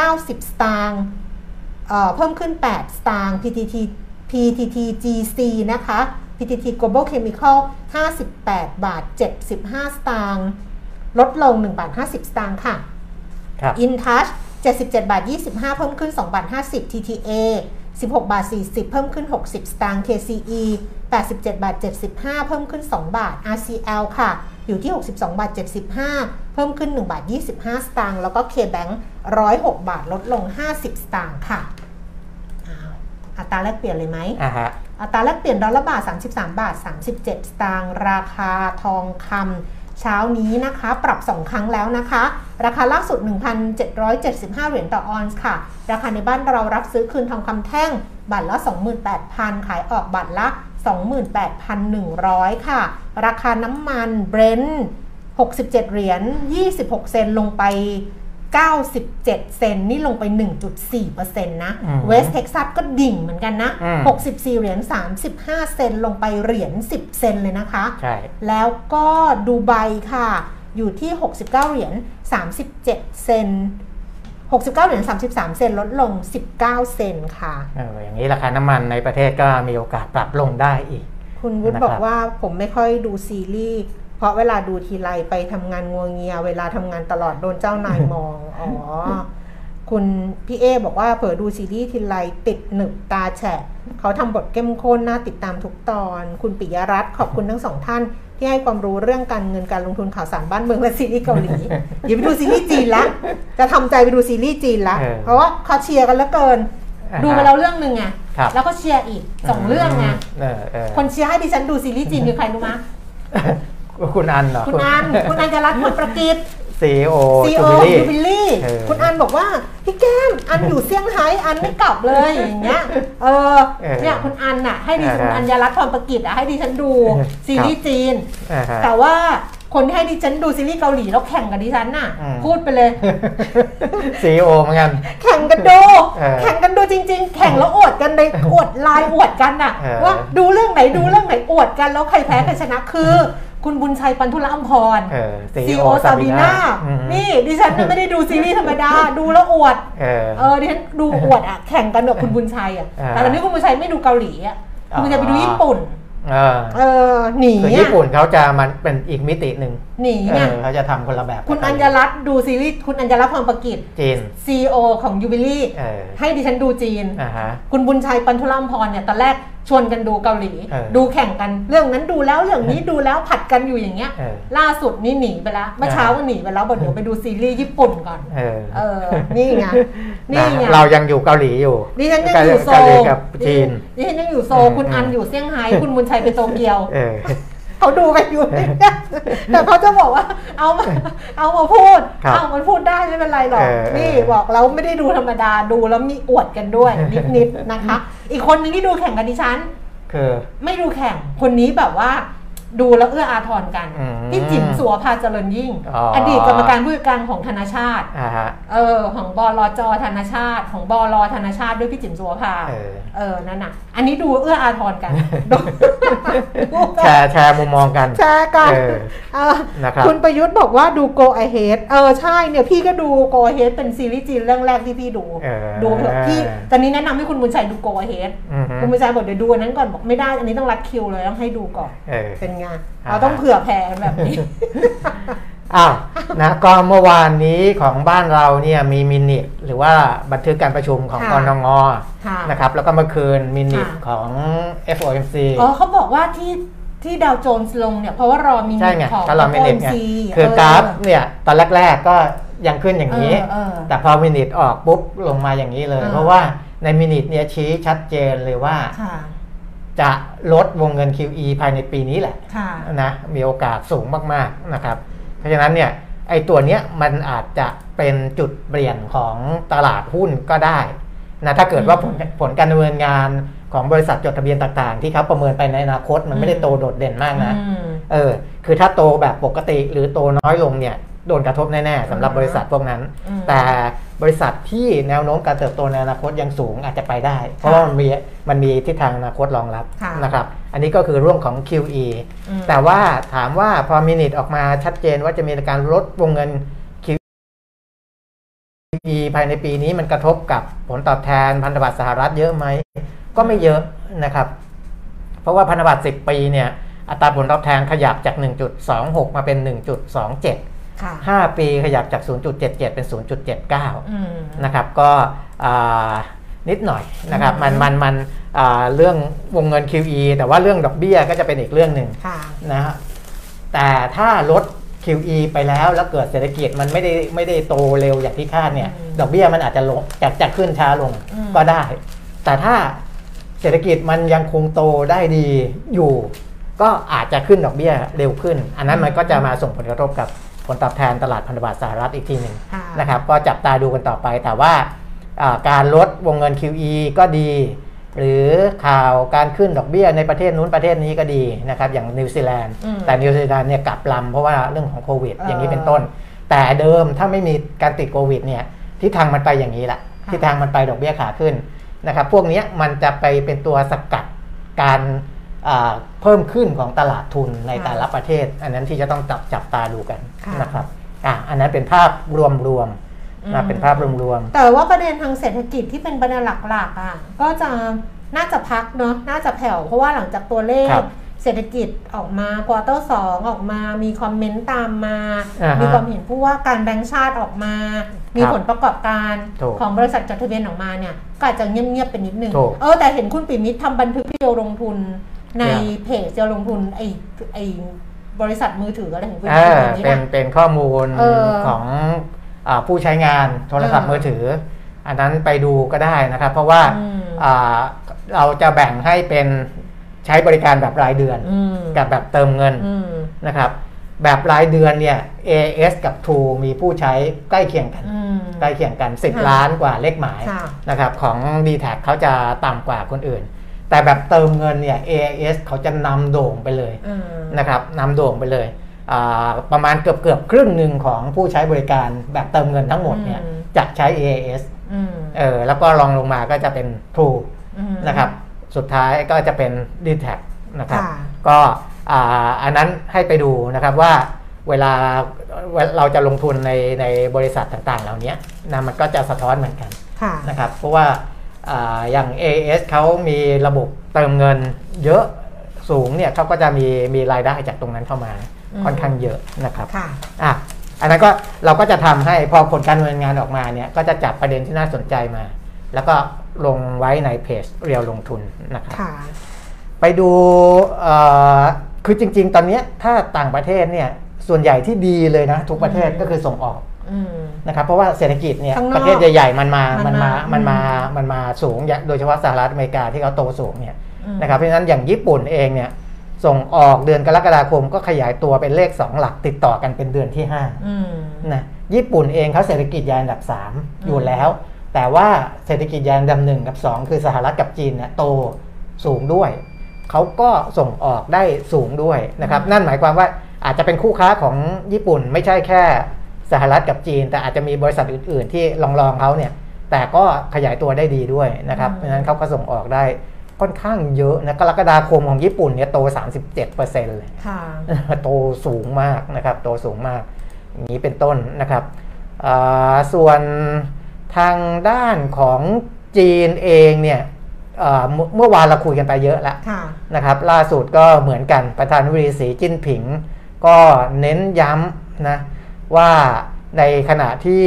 90 สตางค์เอ่อเพิ่มขึ้น 8 สตางค์ PTT PTT GC นะคะ PTT Global Chemical 58 บาท 75 สตางค์ ลดลง 1 บาท 50 สตางค์ค่ะครับ InTouch 77 บาท 25 เพิ่มขึ้น 2 บาท 50 TTA 16 บาท 40 เพิ่มขึ้น 60 สตางค์ KCE 87 บาท 75 เพิ่มขึ้น 2 บาท RCL ค่ะ อยู่ที่ 62 บาท 75 เพิ่มขึ้น 1 บาท 25 สตางค์ แล้วก็ KBank 106 บาท ลดลง 50 สตางค์ค่ะอ้าวอัตราแลกเปลี่ยนเลยไหมอ่าฮะอัตราแลกเปลี่ยนดอลลาร์บาท 33 บาท 37 สตางค์ ราคาทองคำ เช้านี้นะคะ ปรับ 2 ครั้งแล้วนะคะ ราคาล่าสุด 1,775 เหรียญต่อออนซ์ค่ะ ราคาในบ้านเรารับซื้อคืนทองคำแท่งบาทละ 28,000 ขายออกบาทละ 28,100 ค่ะ ราคาน้ำมันเบรนท์67 เหรียญ 26 เซนต์ลงไป 97 เซนต์นี่ลงไป 1.4%นะอืมเวสเท็กซัสก็ดิ่งเหมือนกันนะอืม64 เหรียญ 35 เซนต์ลงไปเหรียญ 10 เซนต์เลยนะคะ ใช่ แล้วก็ดูไบค่ะ อยู่ที่ 69 เหรียญ 37 เซนต์ 69 เหรียญ 33 เซนต์ลดลง 19 เซนต์ค่ะเอออย่างนี้ราคาน้ำมันในประเทศก็มีโอกาสปรับลงได้อีก คุณวุฒินะครับบอกว่าผมไม่ค่อยดูซีรีส์ เพราะเวลาดูทีไรไปทำงานงัวเงีย เวลาทำงานตลอดโดนเจ้านายมอง อ๋อ คุณพี่เอบอกว่าเผลอดูซีรีส์ทีไรติดหนึบตาแฉะเขาทำบทเข้มข้นน่าติดตามทุกตอน คุณปิยรัตน์ขอบคุณทั้งสองท่าน ที่ให้ความรู้เรื่องการเงินการลงทุนข่าวสารบ้านเมืองและซีรีส์เกาหลีอย่าไปดูซีรีส์จีนละจะทำใจไปดูซีรีส์จีนละเออเพราะว่าเขาเชียร์กันเหลือเกินอ่าฮะดูไปแล้วเรื่องหนึ่งไงครับแล้วก็เชียร์อีกสองเรื่องไงเออเออคนเชียร์ให้ดิฉันดูซีรีส์จีนคือใครรู้ไหม คุณอันเหรอคุณอันคุณอันจะรัตน์ผลประกิต CEO Jubilee Jubilee เออคุณอันบอกว่า พี่แก้ม อันอยู่เซี่ยงไฮ้อันไม่กลับเลยอย่างเงี้ยเออเออเนี่ยคุณอันน่ะให้ดิฉันเออคุณอัญญารัตน์พรประกิตอะให้ดิฉันดูเออซีรีส์จีนอ่าฮะแต่ว่าคนที่ให้ดิฉันดูซีรีส์เกาหลีแล้วแข่งกับดิฉันน่ะอืมพูดไปเลยซีโอเหมือนกัน แข่งกันดูเออแข่งกันดูจริง ๆ แข่งแล้วอวดกันในอวดไลน์อวดกันน่ะเออว่าดูเรื่องไหนดูเรื่องไหนอวดกันแล้วใครแพ้ใครชนะคือ คุณบุญชัยปันธุระอัมพรเออซีซีโอโอซาซาบิบีน่านาอืมนี่ดิฉันน่ะไม่ได้ดูซีรีส์ธรรมดา ดูแล้วอวด เออเออดิฉันดูอวดอะแข่งกันกับคุณบุญชัยอะอ่าแต่ตอนนี้คุณบุญชัยไม่ดูเกาหลีอะ คุณบุญชัยไปดูญี่ปุ่นเออเออหนีคืออะญี่ปุ่นเขาจะมันเป็นอีกมิติหนึ่งหนีเอไงอเขาจะทำคนละแบบ คุณอัญรัตน์ดูซีรีส์คุณอัญรัตน์พรประกฤตจีน CEO ของ Jubilee เออให้ดิฉันดูจีนอ่าฮะคุณบุญชัยปัณฑุรอัมพรเนี่ยตอนแรก ชวนกันดูเกาหลีเออดูแข่งกันเรื่องนั้นดูแล้วเรื่องนี้ดูแล้วผัดกันอยู่อย่างเงี้ยเออล่าสุดนี่หนีไปแล้วเมื่อเช้าก็หนีไปแล้วบอกเดี๋ยวไปดูซีรีส์ญี่ปุ่นก่อนเออเออนี่ไงนี่ไงเรายังอยู่เกาหลีอยู่ดิฉันยังอยู่โซลเกาหลีกับจีนดิฉันยังอยู่โซลอืมคุณอันอยู่เซี่ยงไฮ้คุณบุญชัยไปโตเกียว เออเขาดูกันอยู่แต่เขาจะบอกว่า เอามาเอามาพูดครับเอามันพูดได้ไม่เป็นไรหรอกเออนี่บอกเราไม่ได้ดูธรรมดาดูแล้วมีอวดกันด้วยนิดๆนะคะ อีกคนนึงที่ดูแข่งกันดิฉันคือไม่ดูแข่งคนนี้แบบว่า ดูแล้วเอื้ออาทรกันอืมพี่จิ๋มสัวพาเจริญยิ่งอ๋อออดีตกรรมการผู้จัดการของธนาชาติอ่าฮะเออของบลจธนาชาติ ของบลธนาชาติด้วยพี่จิ๋มสัวพาเออเออนั่นน่ะ อันนี้ดูเอื้ออาทรกันดูแชร์แชร์มุมมองกัน แชร์กันเออเออนะครับคุณประยุทธ์บอกว่าดู Go Ahead เออใช่เนี่ยพี่ก็ดู Go Ahead เป็นซีรีส์จีนเรื่องแรกที่พี่ดูเออดูเถอะพี่ตอนนี้แนะนำให้คุณบุญชัยดู Go Ahead อือฮึคุณบุญชัยบอกเดี๋ยวดูอันนั้นก่อนบอกไม่ได้อันนี้ต้องรัดคิวเลยต้องให้ดูก่อนเออเป็นไงอ่าเราต้องเผื่อแผ่แบบนี้อ้าวนะก็เมื่อวานนี้ของบ้านเราเนี่ยมีมินิหรือว่าบันทึกการประชุมของค่ะกนงค่ะนะครับ แล้วก็เมื่อคืนมินิค่ะของ FOMC อ๋อเขาบอกว่าที่ที่ดาวโจนส์ลงเนี่ยเพราะว่ารอมิใช่นิไงของก็เรามินิไง OMC คือกราฟเนี่ยตอนแรกๆก็ยังขึ้นอย่างนี้เออเออแต่พอมินิออกปุ๊บลงมาอย่างนี้เลยอ่าเพราะว่าในมินิเนี่ยชี้ชัดเจนเลยว่าค่ะ จะลดวงเงิน QE ภายในปีนี้แหละค่ะนะมีโอกาสสูงมากๆนะครับ เพราะฉะนั้นเนี่ยไอตัวเนี้ยมันอาจจะเป็นจุดเปลี่ยนของตลาดหุ้นก็ได้นะถ้าเกิดว่าผลผลการดำเนินงานของบริษัทจดทะเบียนต่างๆ ที่เขาประเมินไปในอนาคตมันไม่ได้โตโดดเด่นมากนะอืมเออคือถ้าโตแบบปกติหรือโตน้อยลงเนี่ยโดนกระทบแน่ๆสำหรับอ่าฮะบริษัทพวกนั้นอืมแต่ บริษัทที่แนวโน้มการเติบโตในอนาคตยังสูงอาจจะไปได้ เพราะว่ามันมีมันมีทิศทางอนาคตรองรับค่ะนะครับ อันนี้ก็คือเรื่องของ QE อืมแต่ว่าถามว่าพอมินิตออกมาชัดเจนว่าจะมีการลดวงเงิน QE ภายในปีนี้มันกระทบกับผลตอบแทนพันธบัตรสหรัฐเยอะไหม ก็ไม่เยอะนะครับ เพราะว่าพันธบัตร10 ปีเนี่ยอัตราผลตอบแทนขยับจาก 1.26 มาเป็น 1.27ค่ะ 5 ปีขยับจาก 0.77 เป็น 0.79อืมนะครับ ก็อ่านิดหน่อยนะครับอืมมันมันมันอ่าเรื่องวงเงิน QE แต่ว่าเรื่องดอกเบี้ยก็จะเป็นอีกเรื่องหนึ่งค่ะนะฮะแต่ถ้าลด QE ไปแล้วแล้วเกิดเศรษฐกิจมันไม่ได้ไม่ได้โตเร็วอย่างที่คาดเนี่ยอืมดอกเบี้ยมันอาจจะลงจะจะขึ้นช้าลงอืมก็ได้ แต่ถ้าเศรษฐกิจมันยังคงโตได้ดีอยู่ ก็อาจจะขึ้นดอกเบี้ยเร็วขึ้น อันนั้นมันก็จะมาส่งผลกระทบกับ ผลตอบแทนตลาดพันธบัตรสหรัฐอีกทีหนึ่งค่ะนะครับก็จับตาดูกันต่อไปแต่ว่าอ่าการลดวงเงิน QE ก็ดี หรือข่าวการขึ้นดอกเบี้ยในประเทศนู้นประเทศนี้ก็ดีนะครับอย่างนิวซีแลนด์อืมแต่นิวซีแลนด์เนี่ยกลับลำเพราะว่าเรื่องของโควิดเออออย่างนี้เป็นต้น แต่เดิมถ้าไม่มีการติดโควิดเนี่ยทิศทางมันไปอย่างนี้แหละค่ะทิศทางมันไปดอกเบี้ยขาขึ้นนะครับพวกเนี้ยมันจะไปเป็นตัวสกัดการอ่า เพิ่มขึ้นของตลาดทุนในแต่ละประเทศ อันนั้นที่จะต้องจับจับตาดูกันค่ะนะครับอะอันนั้นเป็นภาพรวมๆนะเป็นภาพรวมแต่ว่าประเด็นทางเศรษฐกิจที่เป็นประเด็นหลักๆอะก็จะน่าจะพักเนาะน่าจะแผ่วเพราะว่าหลังจากตัวเลขครับเศรษฐกิจออกมาควอเตอร์สองออกมา มีคอมเมนต์ตามมาอ่าฮะมีความเห็นผู้ว่าการแบงก์ชาติออกมา มีครับผลประกอบการถูกของบริษัทจดทะเบียนออกมาเนี่ย ก็อาจจะเงียบๆไปนิดนึงถูกเออแต่เห็นคุณปิมิตรทำบันทึกเดียวลงทุน ในเนี่ยเพจเดียวลงทุนไอไอบริษัทมือถืออะไรของคุณๆเออปิมิตรเป็นอะเป็นข้อมูลเออของอาผู้ใช้งานโทรศัพท์เออมือถือ อันนั้นไปดูก็ได้นะครับ เพราะว่าอืมอ่าเราจะแบ่งให้เป็นใช้บริการแบบรายเดือนอืมกับแบบเติมเงินอืมนะครับแบบรายเดือนเนี่ย AS กับ True มีผู้ใช้ใกล้เคียงกันอืมใกล้เคียงกันค่ะ10 ล้านกว่าเลขหมายค่ะนะครับของ d t แทเขาจะต่ำกว่าคนอื่น แต่แบบเติมเงินเนี่ย AIS เขาจะนำโด่งไปเลยอืมนะครับนำโด่งไปเลยอ่าประมาณเกือบเกือบๆครึ่งหนึ่งของผู้ใช้บริการแบบเติมเงินทั้งหมดเนี่ยอืมจะใช้ AAS อืมเออแล้วก็รองลงมาก็จะเป็น True อืมนะครับสุดท้ายก็จะเป็น d t แทนะครับค่ะก็อ่าอันนั้นให้ไปดูนะครับว่าเวลาเราจะลงทุนในในบริษัทต่างๆ เหล่านี้นะมันก็จะสะท้อนเหมือนกันค่ะนะครับเพราะว่า อ่าอย่าง AS เขามีระบบเติมเงินเยอะสูงเนี่ยเขาก็จะมีมีรายได้จากตรงนั้นเข้ามาอืมค่อนข้างเยอะนะครับค่ะอะอันนั้นก็เราก็จะทำให้พอผลการดำเนินงานออกมาเนี่ยก็จะจับประเด็นที่น่าสนใจมา แล้วก็ลงไว้ในเพจเรียวลงทุนนะครับค่ะไปดูเอ่อคือจริง ๆ ตอนเนี้ยถ้าต่างประเทศเนี่ยส่วนใหญ่ที่ดีเลยนะ ทุกประเทศอืมก็คือส่งออกอืม นะครับเพราะว่าเศรษฐกิจเนี่ยข้างนอกประเทศใหญ่ๆมันมามัมันนมามามันมาอืมมันมาสูงอย่างโดยเฉพาะสหรัฐอเมริกาที่เขาโตสูงเนี่ยอืมนะครับเพราะฉะนั้นอย่างญี่ปุ่นเองเนี่ยส่งออกเดือนกรกฎาคมก็ขยายตัวเป็นเลข 2 หลักติดต่อกันเป็นเดือนที่5อืมนะญี่ปุ่นเองเขาเศรษฐกิจใหญ่อันดับ 3 อยู่แล้ว แต่ว่าเศรษฐกิจใหญ่อันดับหนึ่งกับ 2 คือสหรัฐกับจีนเนี่ยโตสูงด้วย เขาก็ส่งออกได้สูงด้วยนะครับอืมนั่นหมายความว่าอาจจะเป็นคู่ค้าของญี่ปุ่นไม่ใช่แค่ สหรัฐกับจีน แต่อาจจะมีบริษัทอื่น ๆ ที่ลองลองๆเขาเนี่ยแต่ก็ขยายตัวได้ดีด้วยนะครับเพราะฉะนั้นเขาก็ส่งออกได้ค่อนข้างเยอะนะกรกฎาคมของญี่ปุ่นเนี่ยโต 37%เลยค่ะโตสูงมากนะครับ โตสูงมากอย่างนี้เป็นต้นนะครับอ่าส่วนทางด้านของจีนเองเนี่ยเอ่อเมื่อเมื่อวานเราคุยกันไปเยอะแล้วค่ะนะครับ ล่าสุดก็เหมือนกันประธานาธิบดีสีจิ้นผิง ก็เน้นย้ำนะ ว่าในขณะที่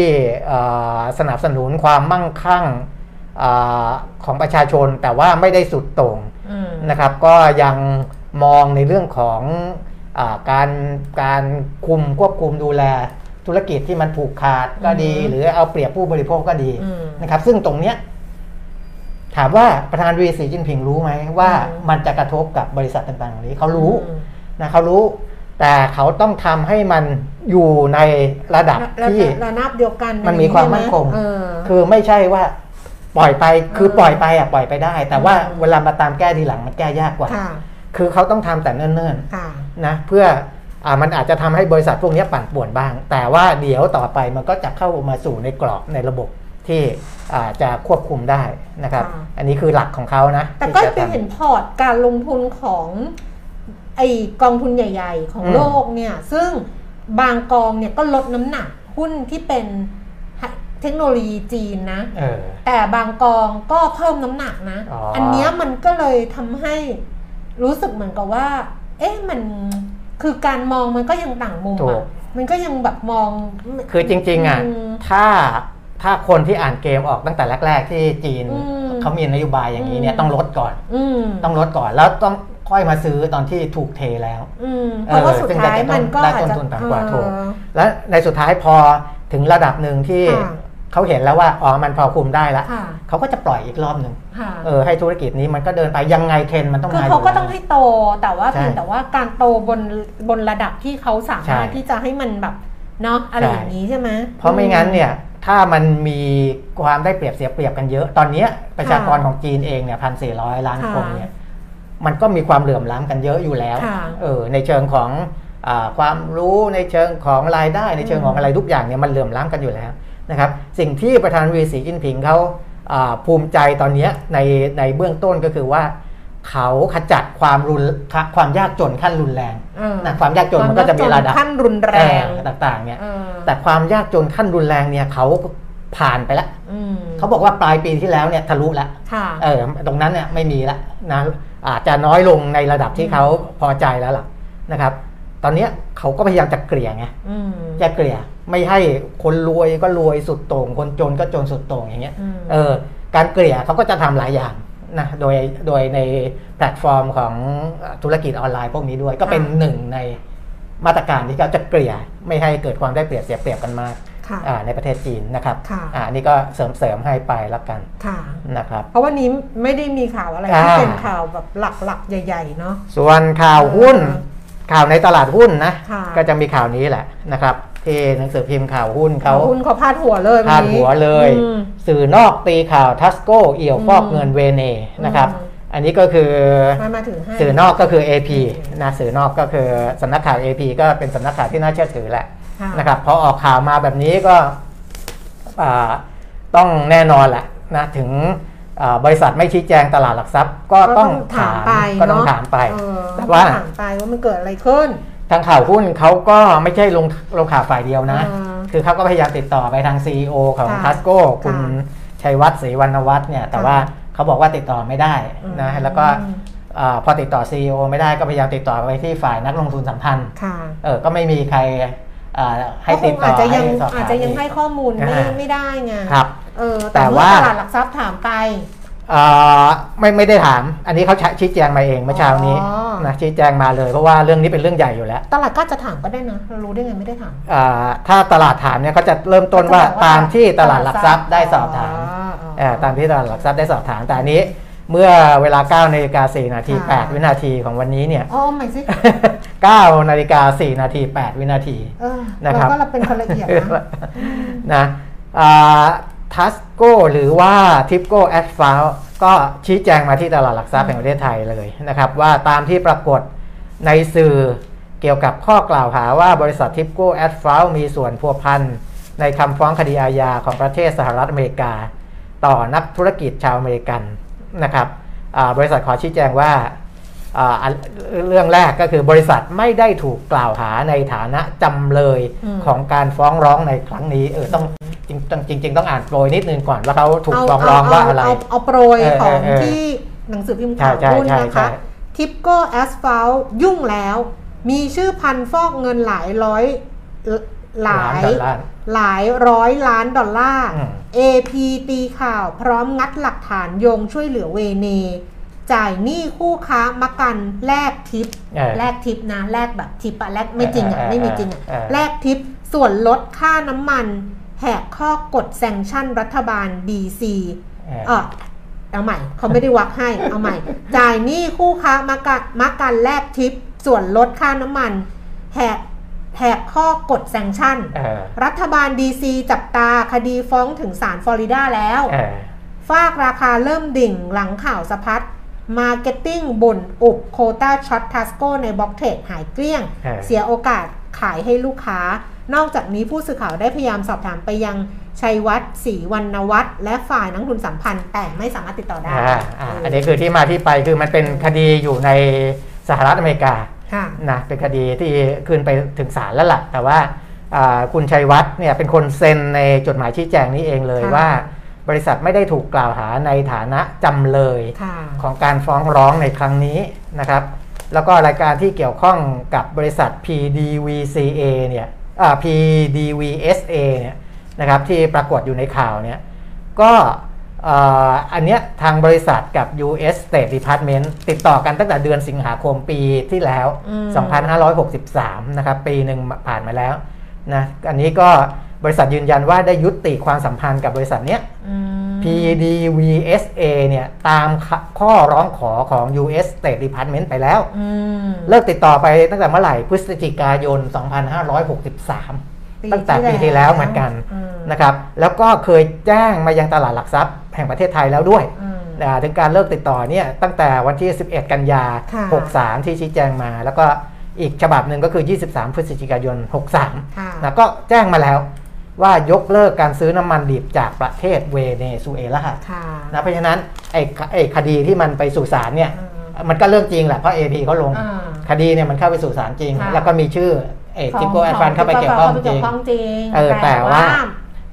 เอ่อสนับสนุนความมั่งคั่งอาของประชาชนแต่ว่าไม่ได้สุดโต่งอืมนะครับ ก็ยังมองในเรื่องของอาการการคุมควบคุมดูแลธุรกิจที่มันผูกขาดก็ดีอืมหรือเอาเปรียบผู้บริโภคก็ดีอืมนะครับ ซึ่งตรงเนี้ยถามว่าประธานาธิบดีสีจิ้นผิงรู้ไหมว่าอืมมันจะกระทบกับบริษัทต่างๆเหล่านี้เขารู้อืมนะเขารู้ แต่เขาต้องทำให้มันอยู่ในระดับระที่ระนาบเดียวกัน มันมีความมั่นคงเออคือไม่ใช่ว่าปล่อยไปคือเออปล่อยไปอะปล่อยไปได้ แต่ว่าอืมเวลามาตามแก้ทีหลังมันแก้ยากกว่าค่ะคือเขาต้องทำแต่เนิ่นค่ะๆนะเพื่ออามันอาจจะทำให้บริษัทพวกนี้ปั่นป่วนบ้าง แต่ว่าเดี๋ยวต่อไปมันก็จะเข้ามาสู่ในกรอบในระบบที่อ่าจะควบคุมได้นะครับค่ะอันนี้คือหลักของเขานะ แต่ก็ที่จะไปทำเห็นพอร์ตการลงทุนของ ไอกองทุนใหญ่ ๆ ของอืมโลกเนี่ยซึ่งบางกองเนี่ยก็ลดน้ำหนักหุ้นที่เป็นเทคโนโลยีจีนนะเออแต่บางกองก็เพิ่มน้ำหนักนะอ๋ออันเนี้ยมันก็เลยทำให้รู้สึกเหมือนกับว่า เอ๊ะมันคือการมองมันก็ยังต่างมุมถูอะกมันก็ยังแบบมอง คือจริง ๆอะมถ้าถ้าคนที่อ่านเกมออกตั้งแต่แรก ๆ ที่จีนอืมเขามีนโยบายอย่างนี้เนี่ยอืมต้องลดก่อนอืมต้องลดก่อนแล้วต้อง ค่อยมาซื้อตอนที่ถูกเทแล้วอืมเพราะว่าสุดท้ายมันก็ได้อาจต้นจะทุนต่ำกว่าเออถูก และในสุดท้ายพอถึงระดับหนึ่งที่ค่ะเขาเห็นแล้วว่าอ๋อมันพอคุมได้แล้วค่ะเขาก็จะปล่อยอีกรอบหนึ่งค่ะเออให้ธุรกิจนี้มันก็เดินไปยังไงเทรนด์มันต้องคือมาเขาก็ยู่ต้องให้โตแต่ว่าใช่เพียงแต่ว่าการโตบนบนระดับที่เขาสามารถใช่ที่จะให้มันแบบเนาะอะไรใช่อย่างนี้ใช่ไหมเพราะไม่งั้นเนี่ยถ้ามันมีความได้เปรียบเสียเปรียบกันเยอะ ตอนเนี้ยประชากรของจีนเองเนี่ยพันสี่ร้อยล้านคนเนี่ย มันก็มีความเหลื่อมล้ำกันเยอะอยู่แล้วค่ะเออในเชิงของอาความรู้ในเชิงของรายได้ ในเชิงของอะไรทุกอย่างเนี่ยมันเหลื่อมล้ำกันอยู่แล้วนะครับสิ่งที่ประธานาธิบดีสีจิ้นผิงเขาอ่าภูมิใจตอนเนี้ยในในเบื้องต้นก็คือว่าเขาขจัดความรุนความยากจนขั้นรุนแรงเออนะความยากจนมันก็จะมีระดับขั้นรุนแรงเออต่างๆเนี่ยเออแต่ความยากจนขั้นรุนแรงเนี่ยเขาผ่านไปแล้วอืมเขาบอกว่าปลายปีที่แล้วเนี่ยทะลุแล้วค่ะเออตรงนั้นเนี่ยไม่มีละนะ อาจจะน้อยลงในระดับที่เขาพอใจแล้วล่ะนะครับ ตอนเนี้ยเขาก็พยายามจะเกลี่ยไงอืมจะเกลี่ยไม่ให้คนรวยก็รวยสุดโต่งคนจนก็จนสุดโต่งอย่างเงี้ยอืมเออการเกลี่ยเขาก็จะทำหลายอย่างนะโดยโดยในแพลตฟอร์มของธุรกิจออนไลน์พวกนี้ด้วย ก็เป็นหนึ่งในมาตรการที่เขาจะเกลี่ยไม่ให้เกิดความได้เปรียบเสียเปรียบกันมากค่ะอ่า ในประเทศจีนนะครับค่ะอ่านี่ก็เสริมเสริมๆให้ไปแล้วกันค่ะนะครับเพราะวันนี้ไม่ได้มีข่าวอะไรที่อ่าเป็นข่าวแบบหลักๆใหญ่ๆเนาะส่วนข่าวหุ้นเออข่าวในตลาดหุ้นนะค่ะก็จะมีข่าวนี้แหละนะครับที่หนังสือพิมพ์ข่าวหุ้นเขาหุ้นเขาพาดหัวเลยพาดนนี้หัวเลยอืมสื่อนอกตีข่าวทัสโกเอี่ยวฟอกอืมเงินเวเนนะครับอืมอันนี้ก็คือมามาถือให้สื่อนอกก็คือ AP นะสื่อนอกก็คือสำนักข่าว AP ก็เป็นสำนักข่าวที่น่าเชื่อถือแหละค่ะ นะครับพอออกข่าวมาแบบนี้ก็อ่าต้องแน่นอนแหละนะถึงอ่าบริษัทไม่ชี้แจงตลาดหลักทรัพย์ก็ต้องถามไปก็ต้องเนะถามไปเออแต่ก็ว่าถามไปว่ามันเกิดอะไรขึ้น ทางข่าวหุ้นเขาก็ไม่ใช่ลงลงข่าวฝ่ายเดียวนะอ่าคือเขาก็พยายามติดต่อไปทาง CEO ของค่ะทัสโก้คุณค่ะชัยวัฒน์ศรีวรรณวัฒน์เนี่ยแต่ค่ะว่าเขาบอกว่าติดต่อไม่ได้นะอืมแล้วก็อาพอติดต่อ CEO ไม่ได้ก็พยายามติดต่อไปที่ฝ่ายนักลงทุนสัมพันธ์ค่ะเออก็ไม่มีใครอ่า ให้ก็คติดงต่ออาจจะยังให้สอบถามอาจจะยังให้ข้อมูลไม่อ่าไม่ได้ไงครับเออแต่แต่เมื่อว่าตลาดหลักทรัพย์ถามไปอ่าไม่ไม่ได้ถาม อันนี้เขาชี้แจงมาเองเมื่อเช้านี้อ๋อนะชี้แจงมาเลยเพราะว่าเรื่องนี้เป็นเรื่องใหญ่อยู่แล้ว ตลาดก็จะถามก็ได้นะเรารู้ได้ไงไม่ได้ถามอ่าถ้าตลาดถามเนี่ยเขาจะเริ่มต้นว่าตามที่ตลาดหลักทรัพย์ได้สอบถามเอ่อตามที่ตลาดหลักทรัพย์ได้สอบถามแต่อันนี้ เมื่อเวลา9นาฬิกา4นาทีค่ะ8วินาทีของวันนี้เนี่ยอ๋อใหม่สิ9นาฬิกา4นาที 8 วินาทีเออนะครับเราก็เราเป็นคนละเอียดนะนะทัสโกหรือว่าทิปโกแอดฟาวก็ชี้แจงมาที่ตลาดหลักทรัพย์แห่งประเทศไทยเลยนะครับ ว่าตามที่ปรากฏในสื่อเกี่ยวกับข้อกล่าวหาว่าบริษัททิปโกแอดฟาวมีส่วนพัวพันในคำฟ้องคดีอาญาของประเทศสหรัฐอเมริกา ต่อนักธุรกิจชาวอเมริกัน นะครับอ่าบริษัทขอชี้แจงว่าอ่าอันเรื่องแรกก็คือบริษัทไม่ได้ถูกกล่าวหาในฐานะจำเลยอืมของการฟ้องร้องในครั้งนี้เออต้องจริงต้องจริงๆต้องอ่านโปรยนิดนึงก่อนว่าเขาถูกฟ้องร้องว่าอะไรเาเอาโปรยเออของเออเออที่หนังสือพิมพ์ใช่ข่าวใช่หุ้นใช่นะใช่คะทิปโก้แอสฟัลท์ยุ่งแล้ว มีชื่อพันฟอกเงินหลายร้อย หลายล้านดอลลาร์หลายร้อยล้านดอลลาร์อืม AP ตีข่าวพร้อมงัดหลักฐานโยงช่วยเหลือเวเน จ่ายหนี้คู่ค้ามักกันแลกทิปเออแลกทิปนะ แลกแบบทิปอะแลกไม่จริงอะเออเออไม่มีจริงอะเออแลกทิปส่วนลดค่าน้ำมัน แหกข้อกฎแซงชั่นรัฐบาล DC เออเออเอาใหม่เขาไม่ได้วักให้เอาใหม่ จ่ายหนี้คู่ค้ามักกันมักกันแลกทิป ส่วนลดค่าน้ำมัน แหก แหกข้อกฎ sanction เออรัฐบาล DC จับตาคดีฟ้องถึงศาลฟลอริดาแล้วเออฟากราคาเริ่มดิ่งหลังข่าวสะพัด marketing บ่นอุบโควต้า short TASCO ใน block trade หายเกลี้ยงเออเสียโอกาสขายให้ลูกค้า นอกจากนี้ผู้สื่อข่าวได้พยายามสอบถามไปยังชัยวัฒน์ศรีวรรณวัฒน์และฝ่ายนักลงทุนสัมพันธ์แต่ไม่สามารถติดต่อได้อ่าอ่าอันนี้คือที่มาที่ไปคือมันเป็นคดีอยู่ในสหรัฐอเมริกาค่ะ นะเป็นคดีที่ขึ้นไปถึงศาลแล้วล่ะ แต่ว่าอ่าคุณชัยวัฒน์เนี่ยเป็นคนเซ็นในจดหมายชี้แจงนี้เองเลยค่ะว่า บริษัทไม่ได้ถูกกล่าวหาในฐานะจำเลยค่ะของการฟ้องร้องในครั้งนี้นะครับ แล้วก็รายการที่เกี่ยวข้องกับบริษัท PDVCA เนี่ยอ่า PDVSA เนี่ยนะครับที่ปรากฏอยู่ในข่าวเนี่ยก็เอ่ออันเนี้ยทางบริษัทกับ US State Department ติดต่อกันตั้งแต่เดือนสิงหาคมปีที่แล้วอืม2563 นะครับ ปีหนึ่งผ่านมาแล้วนะอันนี้ก็บริษัทยืนยันว่าได้ยุติความสัมพันธ์กับบริษัทเนี้ยอืม PDVSA เนี่ยตามข้อร้องขอของ US State Department ไปแล้วอืมเลิกติดต่อไปตั้งแต่เมื่อไหร่พฤศจิกายน 2563 ตั้งแต่ปีที่แล้วเหมือนกันอืมนะครับแล้วก็เคยแจ้งมายังตลาดหลักทรัพย์แห่งประเทศไทยแล้วด้วยอืมอ่าถึงการเลิกติดต่อเนี่ยตั้งแต่วันที่ 11 กันยาค่ะ63 ที่ชี้แจงมา แล้วก็อีกฉบับหนึ่งก็คือ 23 พฤศจิกายน 63ค่ะนะก็แจ้งมาแล้วว่ายกเลิกการซื้อน้ำมันดิบจากประเทศเวเนซุเอลาค่ะนะเพราะฉะนั้นไอ้ไอ้คดีที่มันไปสู่ศาลเนี่ยอืมมันก็เรื่องจริงแหละเพราะ AP เขาลงอ่าคดีเนี่ยมันเข้าไปสู่ศาลจริงค่ะแล้วก็มีชื่อ เอทิปโกแอดฟันเข้าไปเกี่ยวข้องจริงเข้าไปเกี่ยวข้องจริงเออแต่ว่า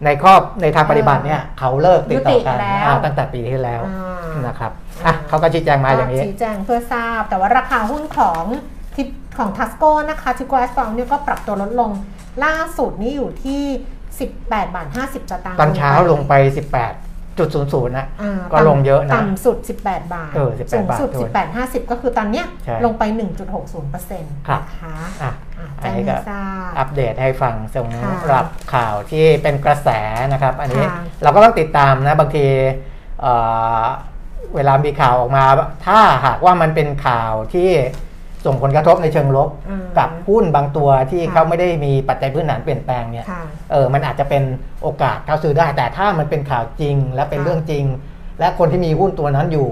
ในครอบในทางปฏิบัติเนี่ยเขาเลิกติดต่อกันยุติแล้วอ่าตั้งแต่ปีที่แล้วอ่านนะครับอะเขาก็ชี้แจงมาอย่างนี้ก็ชี้แจงเพื่อทราบ แต่ว่าราคาหุ้นของทิปของทัสโก้นะคะทิปโกแอสฟองเนี่ยก็ปรับตัวลดลงล่าสุดนี่อยู่ที่ 18บาท50สตางค์ตอนเช้าลงไป 18.00นะอ่าก็ลงเยอะนะต่ำสุด 18 บาทเออ18สูงสุดบาทด้วย18 50 ก็คือตอนเนี้ยใช่ลงไป 1.60%ครับนะคะอะอะอัแจ้นงนี้ก็ให้ทราบอัปเดตให้ฟังสำค่ะหรับข่าวที่เป็นกระแสนะครับ อันนี้ค่ะเราก็ต้องติดตามนะบางทีเอ่อเวลามีข่าวออกมา ถ้าหากว่ามันเป็นข่าวที่ ส่งผลกระทบในเชิงลบอืมกับหุ้นบางตัวที่ค่ะเขาไม่ได้มีปัจจัยพื้นฐานเปลี่ยนแปลงเนี่ยค่ะเออมันอาจจะเป็นโอกาสเข้าซื้อได้ แต่ถ้ามันเป็นข่าวจริงและเป็นค่ะเรื่องจริง และคนที่มีหุ้นตัวนั้นอยู่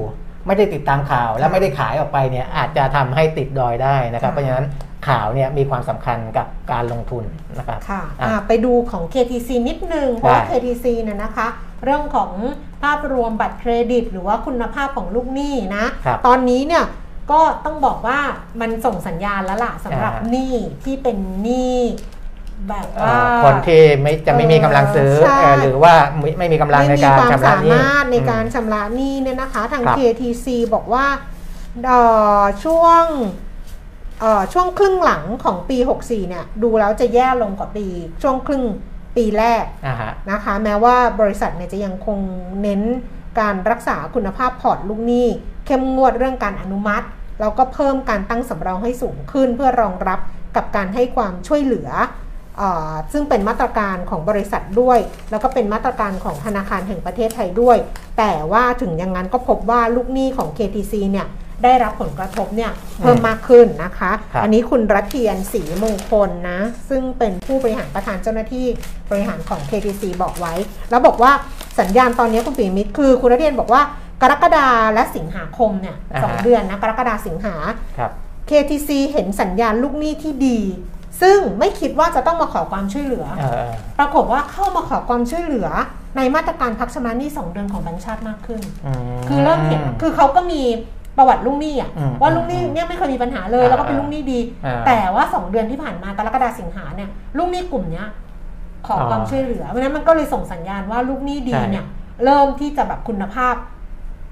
ไม่ได้ติดตามข่าวและไม่ได้ขายออกไปเนี่ยอาจจะทำให้ติดดอยได้นะครับค่ะเพราะฉะนั้นข่าวเนี่ยมีความสำคัญกับการลงทุนนะครับค่ะอะอะไปดูของ KTC นิดนึงเพราะว่าได้ KTC เนี่ยนะคะ เรื่องของภาพรวมบัตรเครดิต หรือว่าคุณภาพของลูกหนี้นะครับตอนนี้เนี่ย ก็ต้องบอกว่ามันส่งสัญญาณแล้วล่ะสำหรับอ่าหนี้ที่เป็นหนี้แบบเอ่ว่าอคนที่ไม่จะไม่มีกำลังซื้อใช่เอ่อหรือว่าไม่ไม่มีกำลังในไม่มีการความชำระสาหนี้มารถในการอืมชำระหนี้เนี่ยนะคะ ทางครับ KTC บอกว่าเอ่อช่วงเอ่อช่วงครึ่งหลังของปี 64 เนี่ย ดูแล้วจะแย่ลงกว่าปี ช่วงครึ่งปีแรกอ่าฮะนะคะ แม้ว่าบริษัทเนี่ยจะยังคงเน้นการรักษาคุณภาพพอร์ตลูกหนี้ เข้มงวดเรื่องการอนุมัติ แล้วก็เพิ่มการตั้งสำรองให้สูงขึ้น เพื่อรองรับกับการให้ความช่วยเหลือเออซึ่งเป็นมาตรการของบริษัทด้วย แล้วก็เป็นมาตรการของธนาคารแห่งประเทศไทยด้วย แต่ว่าถึงอย่างนั้นก็พบว่าลูกหนี้ของ KTC เนี่ยได้รับผลกระทบเนี่ยเพิ่มมากขึ้นนะคะครับอันนี้คุณรัตเทียนศรีมงคลนะ ซึ่งเป็นผู้บริหารประธานเจ้าหน้าที่บริหารของ KTC บอกไว้ แล้วบอกว่าสัญญาณตอนนี้คุณปีมิตรคือคุณรัตเทียนบอกว่า กรกฎาและสิงหาคมเนี่ยอ่าฮะสองเดือนนะกรกฎาสิงหาครับ KTC เห็นสัญญาณลูกหนี้ที่ดี ซึ่งไม่คิดว่าจะต้องมาขอความช่วยเหลือเออปรากฏว่าเข้ามาขอความช่วยเหลือ ในมาตรการพักชำระหนี้2เดือนของแบงก์ชาติมากขึ้นมคือเริ่มเห็นคือเขาก็มีประวัติลูกหนี้อะอืมว่าลูกหนี้เนี่ยไม่เคยมีปัญหาเลยอ่าแล้วก็เป็นลูกหนี้ดีอ่าแต่ว่า 2 เดือนที่ผ่านมากรกฎาสิงหาเนี่ยลูกหนี้กลุ่มเนี้ยขออ๋อความช่วยเหลือเพราะฉะนั้นมันก็เลยส่งสัญญาณว่าลูกหนี้ดีใช่เนี่ยเริ่มที่จะแบบคุณภาพ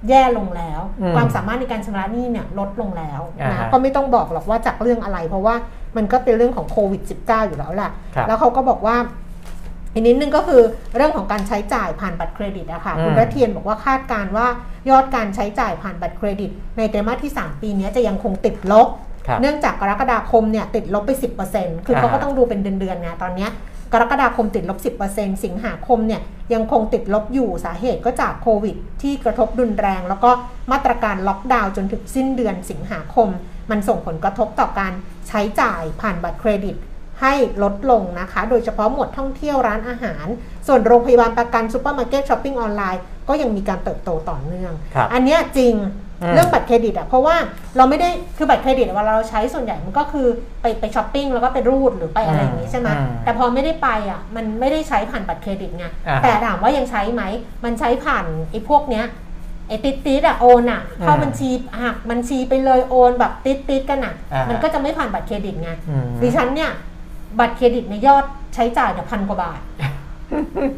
แย่ลงแล้วอืมความสามารถในการชำระหนี้เนี่ยลดลงแล้วอ่านะฮะก็ไม่ต้องบอกหรอกว่าจากเรื่องอะไร เพราะว่ามันก็เป็นเรื่องของโควิด -19 อยู่แล้วแหละครับแล้วเขาก็บอกว่าอีกนิดนึงก็คือเรื่องของการใช้จ่ายผ่านบัตรเครดิตอะค่ะอืมคุณรัตเทียนบอกว่าคาดการณ์ว่ายอดการใช้จ่ายผ่านบัตรเครดิต ในไตรมาสที่ 3 ปีนี้จะยังคงติดลบครับเนื่องจากกรกฎาคมเนี่ยติดลบไป 10%คือเขาก็อ่าฮะต้องดูเป็นเดือนๆไงตอนเนี้ย กรกฎาคมติดลบ 10%สิงหาคมเนี่ยยังคงติดลบอยู่สาเหตุก็จากโควิด ที่กระทบรุนแรง แล้วก็มาตรการล็อกดาวน์จนถึงสิ้นเดือนสิงหาคม มันส่งผลกระทบต่อการใช้จ่ายผ่านบัตรเครดิตให้ลดลงนะคะ โดยเฉพาะหมวดท่องเที่ยวร้านอาหาร ส่วนโรงพยาบาลประกันซูเปอร์มาร์เก็ตช้อปปิ้งออนไลน์ก็ยังมีการเติบโตต่อเนื่องครับอันเนี้ยจริงอืม เรื่องบัตรเครดิตอะเพราะว่าเราไม่ได้คือบัตรเครดิตเวลาเราใช้ส่วนใหญ่มันก็คือไปไปช้อปปิ้งแล้วก็ไปรูดหรือไปอะไรอย่างงี้ใช่ไหมอืมแต่พอไม่ได้ไปอะมันไม่ได้ใช้ผ่านบัตรเครดิตไงอ่าฮะแต่ถามว่ายังใช้ไหมมันใช้ผ่านไอ้พวกเนี้ยไอ้ติดติดๆอะโอนอะเข้าอืมบัญชีหักบัญชีไปเลยโอนแบบติดติดๆกันอะอ่าฮะมันก็จะไม่ผ่านบัตรเครดิตไงอืมดิฉันเนี่ยบัตรเครดิตในยอดใช้จ่ายเนี่ยพันกว่าบาท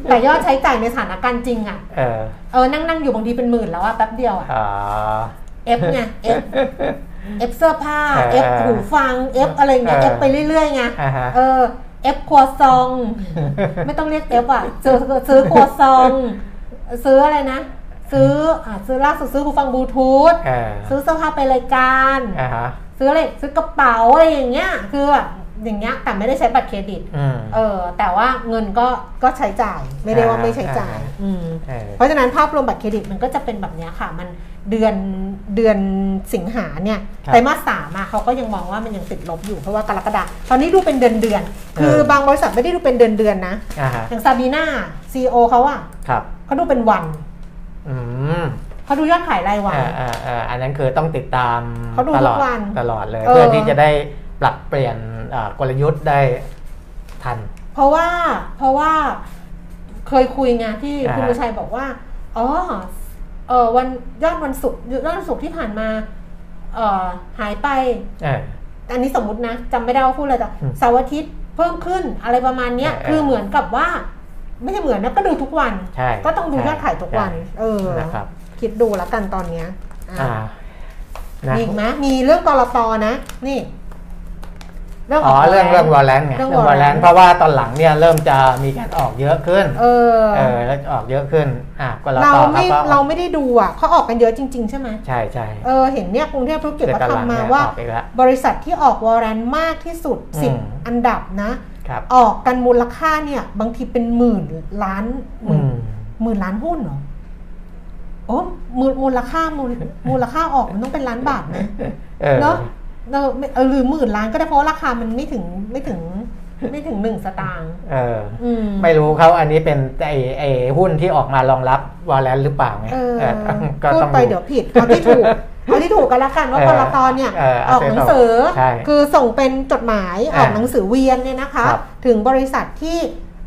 แต่ยอดใช้จ่ายในสถานการณ์จริงอะเออ เออ นั่งนั่งอยู่บางทีเป็นหมื่นแล้วอะแป๊บเดียวอะอ่า F ไง F F เสื้อผ้าเออ F หูฟัง F อะไรเงี้ยเอเอ F ไปเรื่อยๆไงอ่าฮะเออ F ครัวซองต์ ไม่ต้องเรียก F อะซื้อซื้อครัวซองต์ ซื้ออะไรนะ ซื้ออะซื้อล่าสุดซื้อหูฟังบลูทูธเออซื้อเสื้อผ้าไปรายการอ่าฮะซื้ออะไรซื้อกระเป๋าอะไรอย่างเงี้ยคือแบบ อย่างเงี้ยแต่ไม่ได้ใช้บัตรเครดิตอืมเออแต่ว่าเงินก็ก็ใช้จ่าย ไม่ได้ว่าอ่าไม่ใช้จ่ายอ่าอืมเออเพราะฉะนั้นภาพรวมบัตรเครดิตมันก็จะเป็นแบบเนี้ยค่ะมันเดือนเดือนสิงหาเนี่ยครับไตรมาสสามอะเขาก็ยังมองว่ามันยังติดลบอยู่เพราะว่ากรกฎาตอนนี้ดูเป็นเดือนเดือนๆคือเออบางบริษัทไม่ได้ดูเป็นเดือนเดือนๆนะอ่าฮะอย่างซาบีนาซีโอเขาอะครับเขาดูเป็นวันอืมเขาดูยอดขายรายวันอ่าอ่าอ่าอันนั้นคือต้องติดตามเขาดูตทุลกอดวันตลอดเลยเออเพื่อที่จะได้ ปรับเปลี่ยนอ่ากลยุทธ์ได้ทัน เพราะว่าเพราะว่าเคยคุยไงที่อ่าคุณบุญชัยบอกว่าอ๋อเออวันยอดวันศุกร์ยอดวันศุกร์ที่ผ่านมา เออหายไปเอออันนี้สมมุตินะจำไม่ได้ว่าพูดอะไรแต่อืมเสาร์อาทิตย์เพิ่มขึ้นอะไรประมาณเนี้ยเออคือเหมือนกับว่า ไม่ใช่เหมือนนะก็ดูทุกวันใช่ก็ต้องดูยอดขายทุกวันใช่เออนะครับ คิดดูแล้วกันตอนเนี้ยอะอ่านะมีอีกไหมมีเรื่องกรตนะ นี่ เรื่องอ๋อขเรื่องเรื่องวอลเลนไงเรื่องเรื่องวอลเลน Valorant เพราะว่าตอนหลังเนี่ยเริ่มจะมีการออกเยอะขึ้น เออเออแล้วออกเยอะขึ้นอะกลเราตไม่ก็เราไม่ได้ดูอะเขาออกกันเยอะจริง ๆ ใช่ไหมใช่ใช่เออเห็นเนี่ยกรุงเทพธุรกิจก็เดือนหลังทำมาเนี่ยว่าออกอีกแล้วบริษัทที่ออกวอร์เรนมากที่สุดอืม10อันดับนะครับออกกันมูลค่าเนี่ย บางทีเป็นหมื่นล้านหอืมื่นมหมื่นล้านหุ้นเหรอโอ้มูลมูลค่ามูลมูลค่าออกมันต้องเป็นล้านบาทนะเออเนาะ เออไม่เออหรือหมื่นล้านก็ได้เพราะว่าราคามันไม่ถึงไม่ถึงไม่ถึงหนึ่งสตางค์เอออืมไม่รู้เขาอันนี้เป็นไอไอหุ้นที่ออกมารองรับวอลเลนหรือเปล่าไงเออเออก็พูดต้องไปเดี๋ยวผิดเอาที่ถูกเอาที่ถูกกันละกันว่าเออกรตเนี่ยเอออเอาอกหนังสือใช่คือส่งเป็นจดหมายออกอ่าหนังสือเวียนเนี่ยนะคะครับถึงบริษัทที่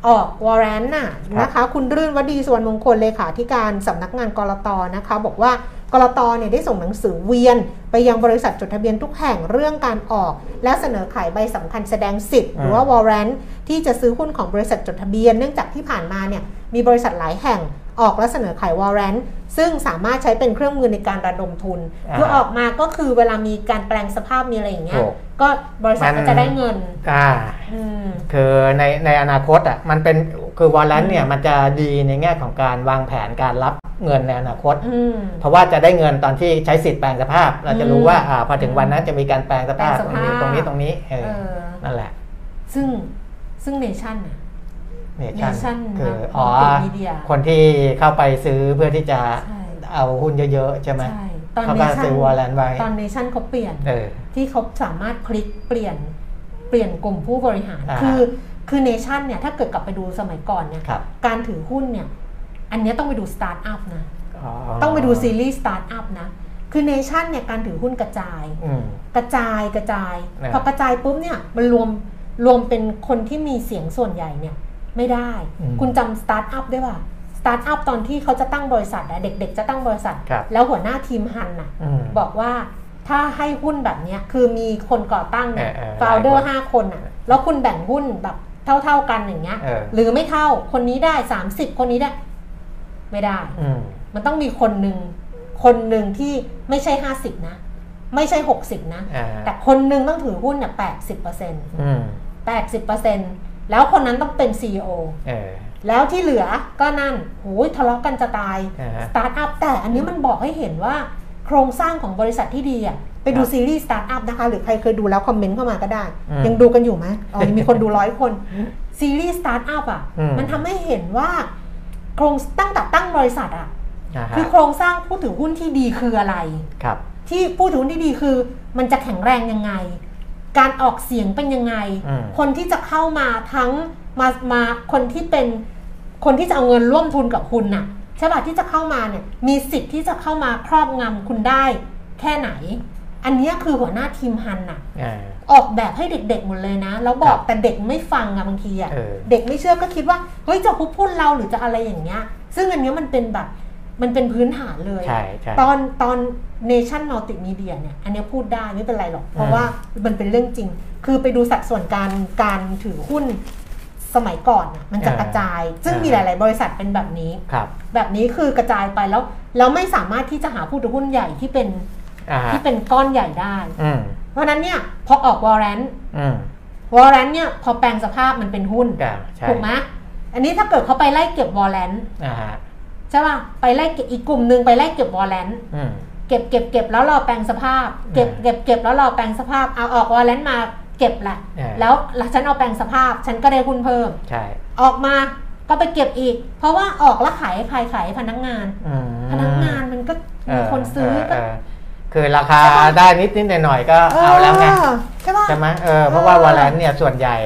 ออกวอร์แรนต์น่ะนะคะ คุณรื่นวดี สุวรรณมงคลเลขาธิการสำนักงาน ก.ล.ต. นะคะ บอกว่า ก.ล.ต. เนี่ยได้ส่งหนังสือเวียน ไปยังบริษัทจดทะเบียนทุกแห่งเรื่องการออก และเสนอขายใบสำคัญแสดงสิทธิ์หรือว่าวอร์แรนต์ที่จะซื้อหุ้นของบริษัทจดทะเบียน เนื่องจากที่ผ่านมาเนี่ยมีบริษัทหลายแห่งออกและเสนอขายวอร์แรนต์ซึ่งสามารถใช้เป็นเครื่องมือในการระดมทุนอ่าคือออกมาก็คือเวลามีการแปลงสภาพมีอะไรอย่างเงี้ยถูกก็บริษัทมัก็นจะได้เงินอ่าอืมคือในในอนาคตอะมันเป็นคือวอลเลนเนี่ยมันจะดีในแง่ของการวางแผนการรับ เงินในอนาคตอืมเพราะว่าจะได้เงินตอนที่ใช้สิทธิ์แปลงสภาพ เราจะรู้ว่าอ่าพอถึงวันนั้นจะมีการแปลงสภาพแปลงตสรงภาพนี้ตรงนี้ตรงนี้เออเออนั่นแหละ ซึ่งซึ่งเนชั่นน่ะเนชั่น Nation คือนะอ๋อ Multimedia คนที่เข้าไปซื้อเพื่อที่จะใช่เอาหุ้นเยอะๆใช่ไหมใช่ตอนเขาเนชั่นก็ซื้อวอร์แรนต์ไว้ตอนเนชั่นเขาเปลี่ยนเออที่เขาสามารถพลิกเปลี่ยนเปลี่ยนกลุ่มผู้บริหารอ่าคือคือเนชั่นเนี่ยถ้าเกิดกลับไปดูสมัยก่อนเนี่ยครับการถือหุ้นเนี่ย อันเนี้ยต้องไปดูสตาร์ทอัพนะอ๋อต้องไปดูซีรีส์สตาร์ทอัพนะ คือเนชั่นเนี่ยการถือหุ้นกระจายอืมกระจายกระจายนะพอกระจายปุ๊บเนี่ยมันรวมรวมเป็นคนที่มีเสียงส่วนใหญ่เนี่ยไม่ได้อืมคุณจำสตาร์ทอัพได้ป่ะสตาร์ทอัพตอนที่เขาจะตั้งบริษัทอะเด็ก ๆ จะตั้งบริษัทครับแล้วหัวหน้าทีมฮันน่ะอืมบอกว่าถ้าให้หุ้นแบบเนี้ยคือมีคนก่อตั้งเนี่ยเออเออฟาวเดอหลายร์คนห้าคนอะ แล้วคุณแบ่งหุ้นแบบเท่าๆกันอย่างเงี้ยเออหรือไม่เท่า คนนี้ได้ 30 คนนี้ได้ ไม่ได้อืมมันต้องมีคนหนึ่งคนหนึ่งที่ไม่ใช่50นะ ไม่ใช่60นะอ่าแต่คนหนึ่งต้องถือหุ้นเนี่ย80เปอร์เซ็นต์อืม80เปอร์เซ็นต์แล้วคนนั้นต้องเป็น CEO เออแล้วที่เหลือก็นั่นโอ้ยทะเลาะกันจะตายอ่าฮะสตาร์ทอัพแต่อันนี้มันบอกให้เห็นว่าโครงสร้างของบริษัทที่ดีอะไปดูครับซีรีส์สตาร์ทอัพนะคะ หรือใครเคยดูแล้วคอมเมนต์เข้ามาก็ได้อืมยังดูกันอยู่ไหมอ๋อยังมีคนดูร้อยคน ซีรีส์สตาร์ทอัพอะอืมมันทำให้เห็นว่า โครงตั้งแต่ตั้งบริษัทอะอ่าฮะคือโครงสร้างผู้ถือหุ้นที่ดีคืออะไรครับ ที่ผู้ถือหุ้นที่ดีคือ มันจะแข็งแรงยังไง การออกเสียงเป็นยังไงอืมคนที่จะเข้ามาทั้งมามาคนที่เป็นคนที่จะเอาเงินร่วมทุนกับคุณน่ะใช่ป่ะที่จะเข้ามาเนี่ยมีสิทธิ์ที่จะเข้ามาครอบงำคุณได้แค่ไหน อันเนี้ยคือหัวหน้าทีมฮันน่ะอ่าออกแบบให้เด็กๆหมดเลยนะ แล้วบอกครับแต่เด็กไม่ฟังอะบางทีอะเออเด็กไม่เชื่อก็คิดว่าเฮ้ยจะพุบพุ่นเราหรือจะอะไรอย่างเงี้ย ซึ่งอันเนี้ยมันเป็นแบบมันเป็นพื้นฐานเลยใช่ใช่ตอนตอน Nation Multimedia เนี่ย อันเนี้ยพูดได้ไม่เป็นไรหรอก เพราะอืมว่ามันเป็นเรื่องจริง คือไปดูสัดส่วนการการถือหุ้นสมัยก่อนน่ะมันจะกระจาย ซึ่งมีหลาย ๆ บริษัทเป็นแบบนี้ครับแบบนี้คือกระจายไปแล้ว แล้วไม่สามารถที่จะหาผู้ถือหุ้นใหญ่ที่เป็นอ่าฮะ ที่เป็นก้อนใหญ่ได้อืมเพราะฉะนั้นเนี่ยพอออกวอร์เรนต์อืมวอร์เรนต์เนี่ยพอแปลงสภาพมันเป็นหุ้นอ่าใช่ถูกไหมอันนี้ถ้าเกิดเขาไปไล่เก็บ warrant อ่าฮะใช่ป่ะไปไล่เก็บอีกกลุ่มหนึ่งไปไล่เก็บ warrant อืมเก็บเก็บเก็บแล้วรอแปลงสภาพ เก็บอ่าเก็บเก็บแล้วรอแปลงสภาพเอาออก warrant มาเก็บแหละอ่าแล้วแล้วฉันเอาแปลงสภาพ ฉันก็ได้หุ้นเพิ่มใช่ออกมาก็ไปเก็บอีก เพราะว่าออกแล้วขายให้ใครขายให้พนักงานอืมพนักงานมันก็มีคนซื้อก็เคือราคาได้นิดนิดหน่อยหน่อยๆก็เอาแล้วไงใช่ป่ะใช่ไหมเออเพราะว่า warrant เนี่ยส่วนใหญ่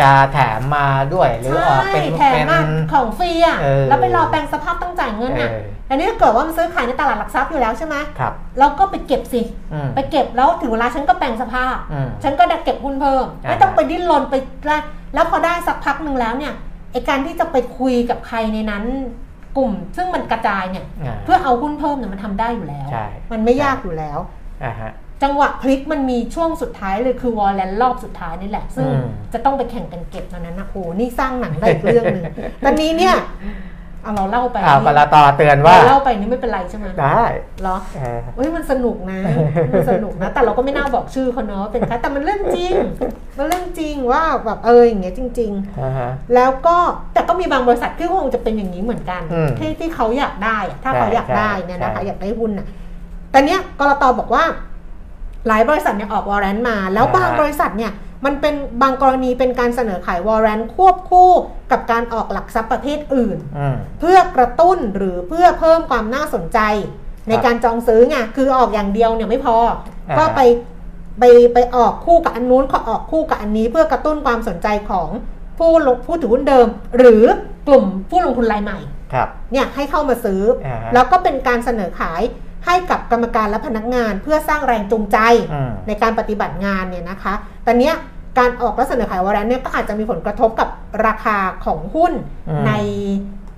จะแถมมาด้วยหรือออกเป็นใช่แถเป็มนมาของฟรีอะเออแล้วไปรอแปลงสภาพต้องจ่ายเงินอะเอออันนี้ถ้าเกิดว่ามันซื้อขายในตลาดหลักทรัพย์อยู่แล้วใช่ไหมครับเราก็ไปเก็บสิอืมไปเก็บแล้วถึงเวลาฉันก็แปลงสภาพอืมฉันก็ได้เก็บหุ้นเพิ่มอ่าไม่ต้องไปดิ้นรนไปแล้วแล้วพอได้สักพักหนึ่งแล้วเนี่ยไอการที่จะไปคุยกับใครในนั้น กลุ่มซึ่งมันกระจายเนี่ยาเพื่อเอาหุ้นเพิ่มเนี่ยมันทำได้อยู่แล้วใช่มันไม่ยากอยู่แล้วอ่าฮะจังหวะพลิกมันมีช่วงสุดท้ายเลยคือวอลเลนรอบสุดท้ายนี่แหละ ซึ่งอืมจะต้องไปแข่งกันเก็บตอนนั้นนะโอ้โหนี่สร้างหนังได้อีกเรื่องหนึ่งตอนนี้เนี่ย เอาเราเล่าไปอ่ากรตอเตือนว่าเราเล่าไปนี่ไม่เป็นไรใช่ไหมได้เหรอเออเฮ้ยมันสนุกนะมันสนุกนะ แต่เราก็ไม่น่าบอกชื่อเขาเนาะเป็นใครแต่มันเรื่องจริง มันเรื่องจริงว่าแบบเอออย่างเงี้ยจริงอ่าฮะๆแล้วก็แต่ก็มีบางบริษัทที่คงจะเป็นอย่างนี้เหมือนกันอืมที่ที่เขาอยากได้อะถ้าใช่เขาอยากได้ใช่เนี่ยนะคะใช่อยากได้หุ้นน่ะแต่เนี้ยกรตบอกว่า หลายบริษัทเนี่ยออกวอร์เรนต์มา แล้วบางบริษัทเนี่ย มันเป็นบางกรณีเป็นการเสนอขายวอร์เรนต์ควบคู่กับการออกหลักทรัพย์ประเภทอื่นอืมเพื่อกระตุ้นหรือเพื่อเพิ่มความน่าสนใจ ในการจองซื้อไงคือออกอย่างเดียวเนี่ยไม่พออ่าก็ไปไปไปออกคู่กับอันนู้นขอออกคู่กับอันนี้เพื่อกระตุ้นความสนใจของผู้ลงผู้ถือหุ้นเดิม หรือกลุ่มผู้ลงทุนรายใหม่ครับเนี่ยให้เข้ามาซื้ออาฮะแล้วก็เป็นการเสนอขายให้กับกรรมการและพนักงานเพื่อสร้างแรงจูงใจอืมในการปฏิบัติงานเนี่ยนะคะ แต่เนี้ย การออกและเสนอขายวอร์เรนต์เนี่ยก็อาจจะมีผลกระทบกับราคาของหุ้นอืมใน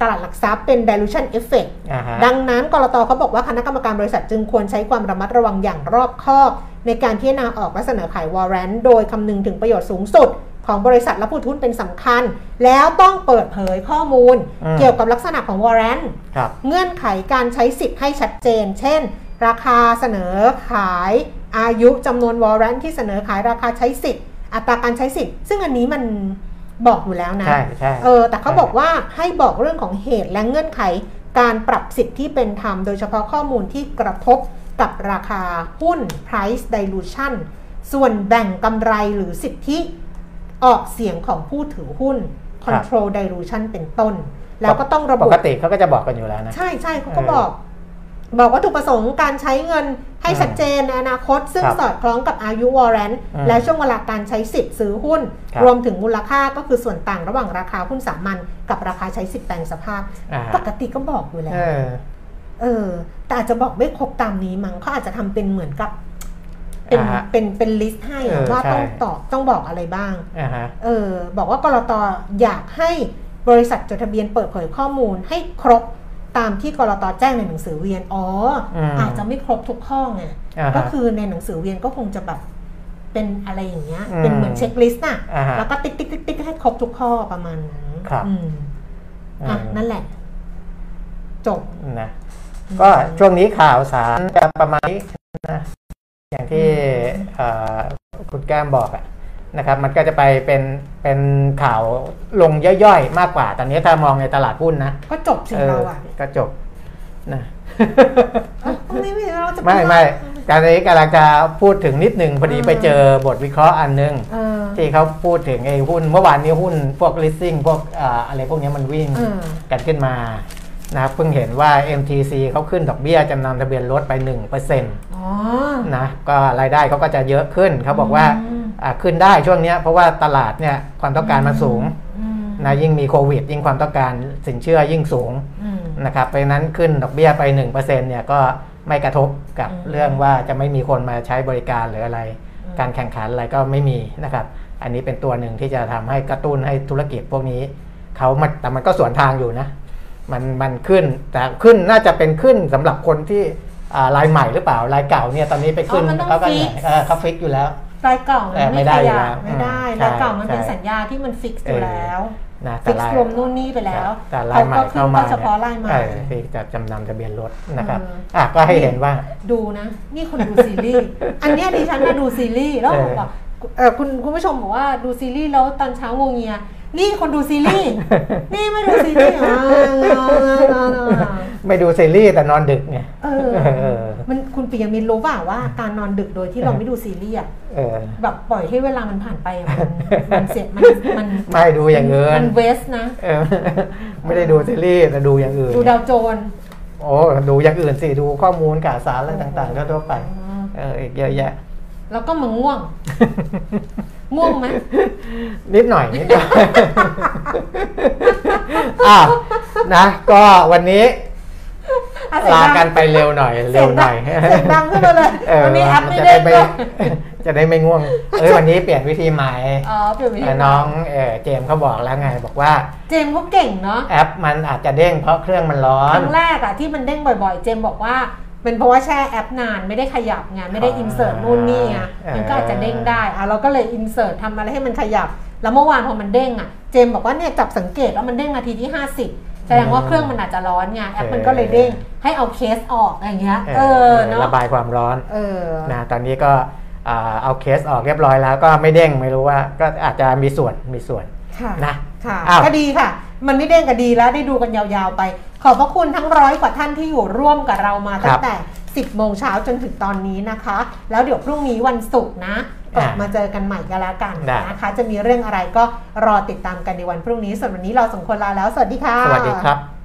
ตลาดหลักทรัพย์เป็น dilution effect อ่าฮะดังนั้นกรตเขาบอกว่าคณะกรรมการบริษัทจึงควรใช้ความระมัดระวังอย่างรอบคอบ ในการพิจารณาออกและเสนอขายวอร์เรนต์โดยคำนึงถึงประโยชน์สูงสุด ของบริษัทและผู้ถือหุ้นเป็นสำคัญ แล้วต้องเปิดเผยข้อมูลอืมเกี่ยวกับลักษณะของวอร์เรนต์ครับเงื่อนไขการใช้สิทธิ์ให้ชัดเจน เช่น ราคาเสนอขายอายุจำนวนวอร์เรนต์ที่เสนอขายราคาใช้สิทธิ์ อัตราการใช้สิทธิ์ ซึ่งอันนี้มันบอกอยู่แล้วนะใช่ใช่เออแต่เขาบอกว่าให้บอกเรื่องของเหตุและเงื่อนไขการปรับสิทธิ์ที่เป็นธรรม โดยเฉพาะข้อมูลที่กระทบกับราคาหุ้น price dilution ส่วนแบ่งกำไรหรือสิทธิออกเสียงของผู้ถือหุ้น control dilution เป็นต้น แล้วก็ต้องระปบุกติเขาก็จะบอกกันอยู่แล้วนะ ใช่ใช่เขาก็เออบอก บอกวัตถุประสงค์การใช้เงินให้อืมชัดเจนในอนาคต ซึ่งครับสอดคล้องกับอายุวอร์เรนต์อืมและช่วงเวลาการใช้สิทธิ์ซื้อหุ้นครับรวมถึงมูลค่าก็คือส่วนต่างระหว่างราคาหุ้นสามัญกับราคาใช้สิทธิ์แปลงสภาพอ่าปกติก็บอกอยู่แล้วเออเออ แต่อาจจะบอกไม่ครบตามนี้มั้งเขาอาจจะทำเป็นเหมือนกับ เป็นอ่าฮะเป็นเป็น list ให้อะเออว่าใช่ต้องตอบต้องบอกอะไรบ้างอ่าฮะเออ บอกว่ากลตอยากให้บริษัทจดทะเบียนเปิดเผยข้อมูลให้ครบ ตามที่กลตแจ้งในหนังสือเวียนอ๋ออมอาจจะไม่ครบทุกข้อไงอ่าฮะก็คือในหนังสือเวียนก็คงจะแบบเป็นอะไรอย่างเงี้ยอืมเป็นเหมือน checklist น่ะอ่าฮะแล้วก็ติ๊กติ๊กติ๊กติ๊กให้ครบทุกข้อประมาณนั้นครับอืมอะอืมนั่นแหละ จบนะก็ช่วงนี้ข่าวสารจะประมาณนี้นะอย่างที่เอ่อคุณแก้มบอกอะ นะครับมันก็จะไปเป็นเป็นข่าวลงย่อยๆ มากกว่า ตอนนี้ถ้ามองในตลาดหุ้นนะ ก็จบสิเออเราอะก็จบนะเอ้าไม่ไม่เราจะไม่ไม่การนี้กำลังจะพูดถึงนิดหนึ่งพอดีไปเจอบทวิเคราะห์อันหนึงเออที่เขาพูดถึงไอ้หุ้น เมื่อวานนี้หุ้นพวก leasing พวกอ่าอะไรพวกนี้มันวิ่งเออกันขึ้นมานะครับเพิ่งเห็นว่า MTC เขาขึ้นดอกเบี้ยจำนำทะเบียนรถไป1%นอ๋ อะก็รายได้เขาก็จะเยอะขึ้นเขาบอกว่าอืมอ่าขึ้นได้ช่วงเนี้ยเพราะว่าตลาดเนี่ยความต้องการมันสูงอืมนะยิ่งมีโควิด ยิ่งความต้องการสินเชื่อยิ่งสูงอืมนะครับเพราะฉะนั้นขึ้นดอกเบี้ยไป 1%เนี่ยก็ไม่กระทบกับอืมเรื่องว่าจะไม่มีคนมาใช้บริการหรืออะไรอืมการแข่งขันอะไรก็ไม่มีนะครับอันนี้เป็นตัวหนึ่งที่จะทำให้กระตุ้นให้ธุรกิจพวกนี้เขามันแต่มันก็สวนทางอยู่นะ มันมันขึ้นแต่ขึ้นน่าจะเป็นขึ้นสำหรับคนที่ อ่ารายใหม่หรือเปล่ารายเก่าเนี่ยตอนนี้ไปขึ้นอ๋อมันต้องเขาก็ fix เออเขาฟิกอยู่แล้วรายเก่ามันเออไม่ไม่ได้ขอยู่ยัแล้บวไม่ได้อืมรายเก่าใช่มันเป็นใช่สัญญาที่มันฟิกซ์อยู่แล้วนะแต่ฟิกรายซ์รวมนู่นนี่ไปแล้วแต่รายใหม่เขาก็ขึ้เข้านมาก็เฉพาะรายใหม่เออที่จะจำนำทะเบียนรถนะครับเอออะก็ให้เห็นว่าดูนะ นี่คนดูซีรีส์อันเนี้ยดิฉันมาดูซีรีส์แล้วเออบอกเออคุณคุณผู้ชมบอกว่าดูซีรีส์แล้วตอนเช้างวงเงีย นี่คนดูซีรีส์ นี่ไม่ดูซีรีส์อ่าไม่ดูซีรีส์แต่นอนดึกไงเออเออ มันคุณปิยมินรู้เปล่าว่าการนอนดึกโดยที่เราไม่ดูซีรีส์อะเออแบบปล่อยให้เวลามันผ่านไปอะมันมันเสียมันมันไม่ดูอย่างอื่มันนเวสนะเออไม่ได้ดูซีรีส์แต่ดูอย่างอื่น ดูดาวโจนส์โอ้ดูอย่างอื่นสิดูข้อมูลข่าวสารอะไรต่างๆก็ทั่วไป เอออีกเยอะแยะ แล้วก็มาง่วง ง่วงไหมนิดหน่อยนิดหน่อยอ้าวนะ ก็วันนี้อะเสียงลาดังกันไปเร็วหน่อย เร็วหน่อยเสียงดังขึ้นมาเลยเออวันนี้แอปไม่จะได้ไม่ด้วยจะได้ไม่ง่วง เอ้ยวันนี้เปลี่ยนวิธีใหม่อ๋อเปลี่ยนวิธีเออน้องเออเจมส์เขาบอกแล้วไงบอกว่า เจมส์เขาเก่งเนาะแอปมันอาจจะเด้งเพราะเครื่องมันร้อคนรั้งแรกอะที่มันเด้งบ่อยๆ เจมส์บอกว่า เป็นเพราะว่าแช่แอปนานไม่ได้ขยับไงไม่ได้อ่าอินเสิร์ตนู่นนี่ไงอ่ามัมันก็อาจจะเด้งได้อะเราก็เลยอินเสิร์ตทำอะไรให้มันขยับ แล้วเมื่อวานพอมันเด้งอะเจมส์บอกว่าเนี่ยจับสังเกตว่ามันเด้งนาทีที่ 50 แสดงว่าเครื่องมันอาจจะร้อนไงแอปมันก็เลยเด้งให้เอาเคสออกอย่างเงี้ยเออเนาะระบายความร้อนเออนะตอนนี้ก็อ่าเอาเคสออกเรียบร้อยแล้วก็ไม่เด้งไม่รู้ว่าก็อาจจะมีส่วนมีส่วนค่ะนะค่ะอ้าวก็ดีค่ะ มันไม่เด้งก็ดีแล้วได้ดูกันยาวๆไป ขอบพระคุณทั้งร้อยกว่าท่านที่อยู่ร่วมกับเรามาตั้งแต่ 10 โมงเช้าจนถึงตอนนี้นะคะ แล้วเดี๋ยวพรุ่งนี้วันศุกร์นะกลับมาเจอกันใหม่กันแล้วกันได้นะคะ จะมีเรื่องอะไรก็รอติดตามกันในวันพรุ่งนี้ส่วนวันนี้เราสองคนลาแล้ว สวัสดีค่ะ สวัสดีครับ